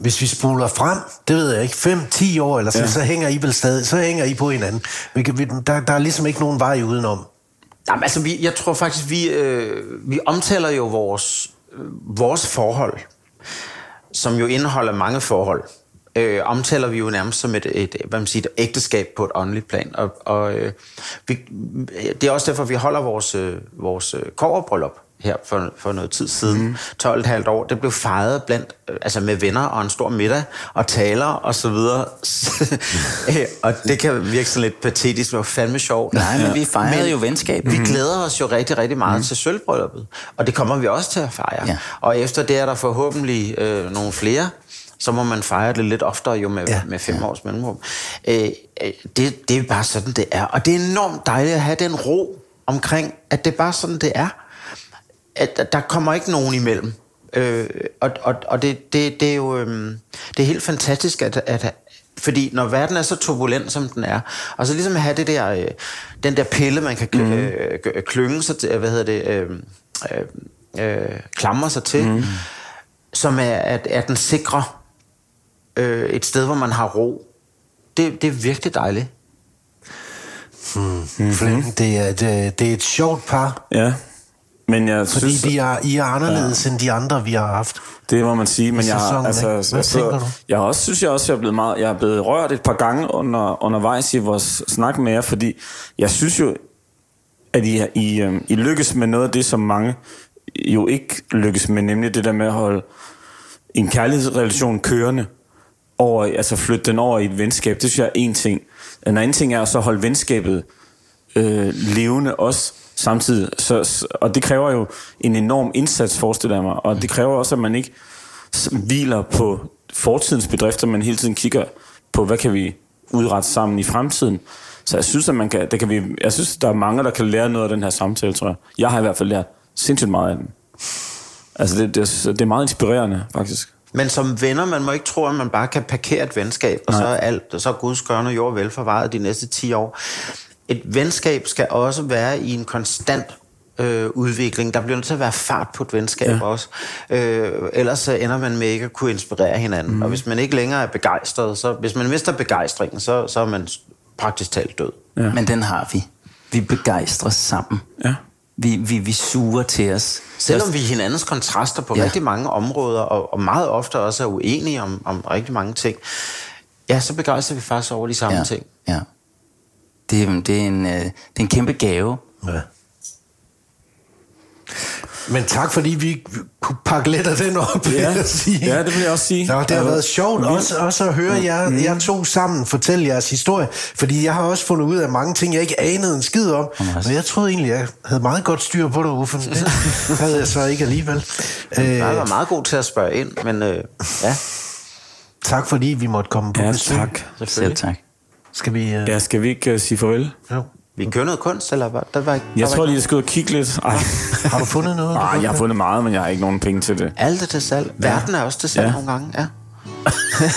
hvis vi spoler frem, det ved jeg ikke, 5-10 år, eller så, ja. Så hænger I vel stadig, så hænger I på hinanden. Vi kan, vi, der, der er ligesom ikke nogen vej udenom. Jamen, altså, vi, jeg tror faktisk, vi, øh, vi omtaler jo vores, øh, vores forhold, som jo indeholder mange forhold, øh, omtaler vi jo nærmest som et, et, hvad man siger, et ægteskab på et åndeligt plan. Og, og øh, vi, det er også derfor, vi holder vores, øh, vores øh, her for, for noget tid siden, mm. 12,5 år. Det blev fejret blandt, altså med venner og en stor middag og taler og så videre. Øh, og det kan virke sådan lidt patetisk, men det var fandme sjovt. Nej, men vi fejrede jo venskab. Vi glæder os jo rigtig, rigtig meget mm. til sølvbrylluppet. Og det kommer vi også til at fejre. Ja. Og efter det er der forhåbentlig øh, nogle flere, så må man fejre det lidt oftere jo med, Ja. ja. med fem ja. års mellemrum. Øh, øh, det, det er bare sådan, det er. Og det er enormt dejligt at have den ro omkring, at det er bare sådan, det er. At, at der kommer ikke nogen imellem. Øh, og og, og det, det, det er jo øh, det er helt fantastisk, at, at fordi når verden er så turbulent, som den er, og så ligesom at have det der, øh, den der pille, man kan kl- mm. øh, klynge sig til, hvad hedder det, øh, øh, øh, klamre sig til, mm. som er, at, er den sikre øh, et sted, hvor man har ro. Det, det er virkelig dejligt. Mm-hmm. Det, er, det, det er et sjovt par, Ja. Men jeg fordi synes, de er, I er anderledes ja. end de andre, vi har haft. det må man sige, men jeg, altså, ikke? Hvad jeg, også, synes jeg også, jeg er blevet, meget, jeg er blevet rørt et par gange under, undervejs i vores snak med jer, fordi jeg synes jo, at I, I, øhm, I lykkes med noget af det, som mange jo ikke lykkes med, nemlig det der med at holde en kærlighedsrelation kørende, over, altså flytte den over i et venskab, det synes jeg er en ting. En anden ting er så at holde venskabet øh, levende også samtidig. Så, og det kræver jo en enorm indsats, forestiller jeg mig. Og det kræver også, at man ikke hviler på fortidens bedrifter, men hele tiden kigger på, hvad kan vi udrette sammen i fremtiden. Så jeg synes, at man kan, det kan vi, jeg synes, der er mange, der kan lære noget af den her samtale, tror jeg. Jeg har i hvert fald lært sindssygt meget af den. Altså, det, det, det er meget inspirerende, faktisk. Men som venner, man må ikke tro, at man bare kan parkere et venskab, og så er, alt, så er Guds gørne jord velforvaret de næste 10 år. Et venskab skal også være i en konstant øh, udvikling. Der bliver nødt til at være fart på et venskab ja. også. Øh, ellers så ender man med ikke at kunne inspirere hinanden. Mm. Og hvis man ikke længere er begejstret, så hvis man mister begejstringen, så, så er man praktisk talt død. Ja. Men den har vi. Vi begejstres sammen. Ja. Vi, vi, vi suger til os. Selvom vi er hinandens kontraster på Ja. ja. rigtig mange områder, og, og meget ofte også er uenige om, om rigtig mange ting, ja, så begejstrer vi faktisk over de samme ja. ting. Ja. Det, er- det, er en, øh, det er en kæmpe gave. Ja. Men tak, fordi vi kunne pakke lidt af den op, vil Ja. jeg sige. Ja, det vil jeg også sige. Nå, det har Altså, været sjovt også, også at høre jer, jer to sammen fortælle jeres historie, fordi jeg har også fundet ud af mange ting, jeg ikke anede en skid om, men jeg troede egentlig, jeg havde meget godt styr på det, Uffe, men det havde jeg så ikke alligevel. Øh, Jeg var meget god til at spørge ind, men øh, ja, tak fordi vi måtte komme på Ja, besøg. tak. Selv tak. Skal vi... Øh, Ja, skal vi ikke uh, sige farvel? jo. Vi kører noget kunst, eller hvad? Der var ikke, Jeg der tror var lige, jeg skal ud og kigge lidt. Ej, Har du fundet noget? Ej jeg har fundet meget, men jeg har ikke nogen penge til det. Alt er til salg. Verden er også til salg Ja. nogle gange, ja.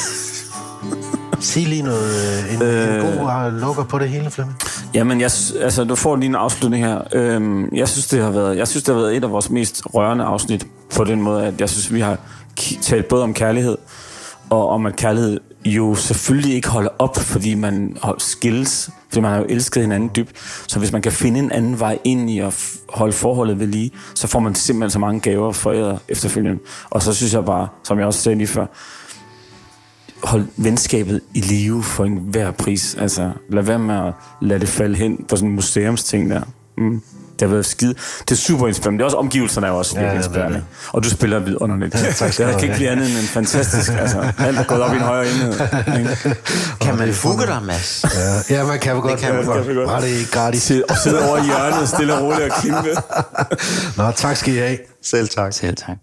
Sig lige noget, øh, en, øh, en god øh, lukker på det hele, Flemming. Jamen, jeg, altså, du får lige en afslutning her. Øhm, jeg, synes, det har været, jeg synes, det har været et af vores mest rørende afsnit på den måde, at jeg synes, vi har talt både om kærlighed, og om at kærlighed jo selvfølgelig ikke holder op, fordi man har skilles, fordi man har jo elsket hinanden dybt. Så hvis man kan finde en anden vej ind i at holde forholdet ved lige, så får man simpelthen så mange gaver foræret efterfølgende. Og så synes jeg bare, som jeg også sagde lige før, hold venskabet i live for enhver pris. Altså, lad være med at lade det falde hen på sådan en museumsting der. Mm. Det har været skide. Det er super inspirerende. Det er også omgivelserne er også Ja, virkelig det er inspirerende. det. Og du spiller vidunderligt. Ja, tak det kan ikke blive andet end en fantastisk. Altså, alt er gået op i en højere enhed. Kan man fuge dig, Mads? Ja, ja man kan godt. kan man godt. Bare det er gratis. Sid- Og sidde over i hjørnet, stille og roligt og klimpe. Nå, tak skal I have. Selv tak. Selv tak.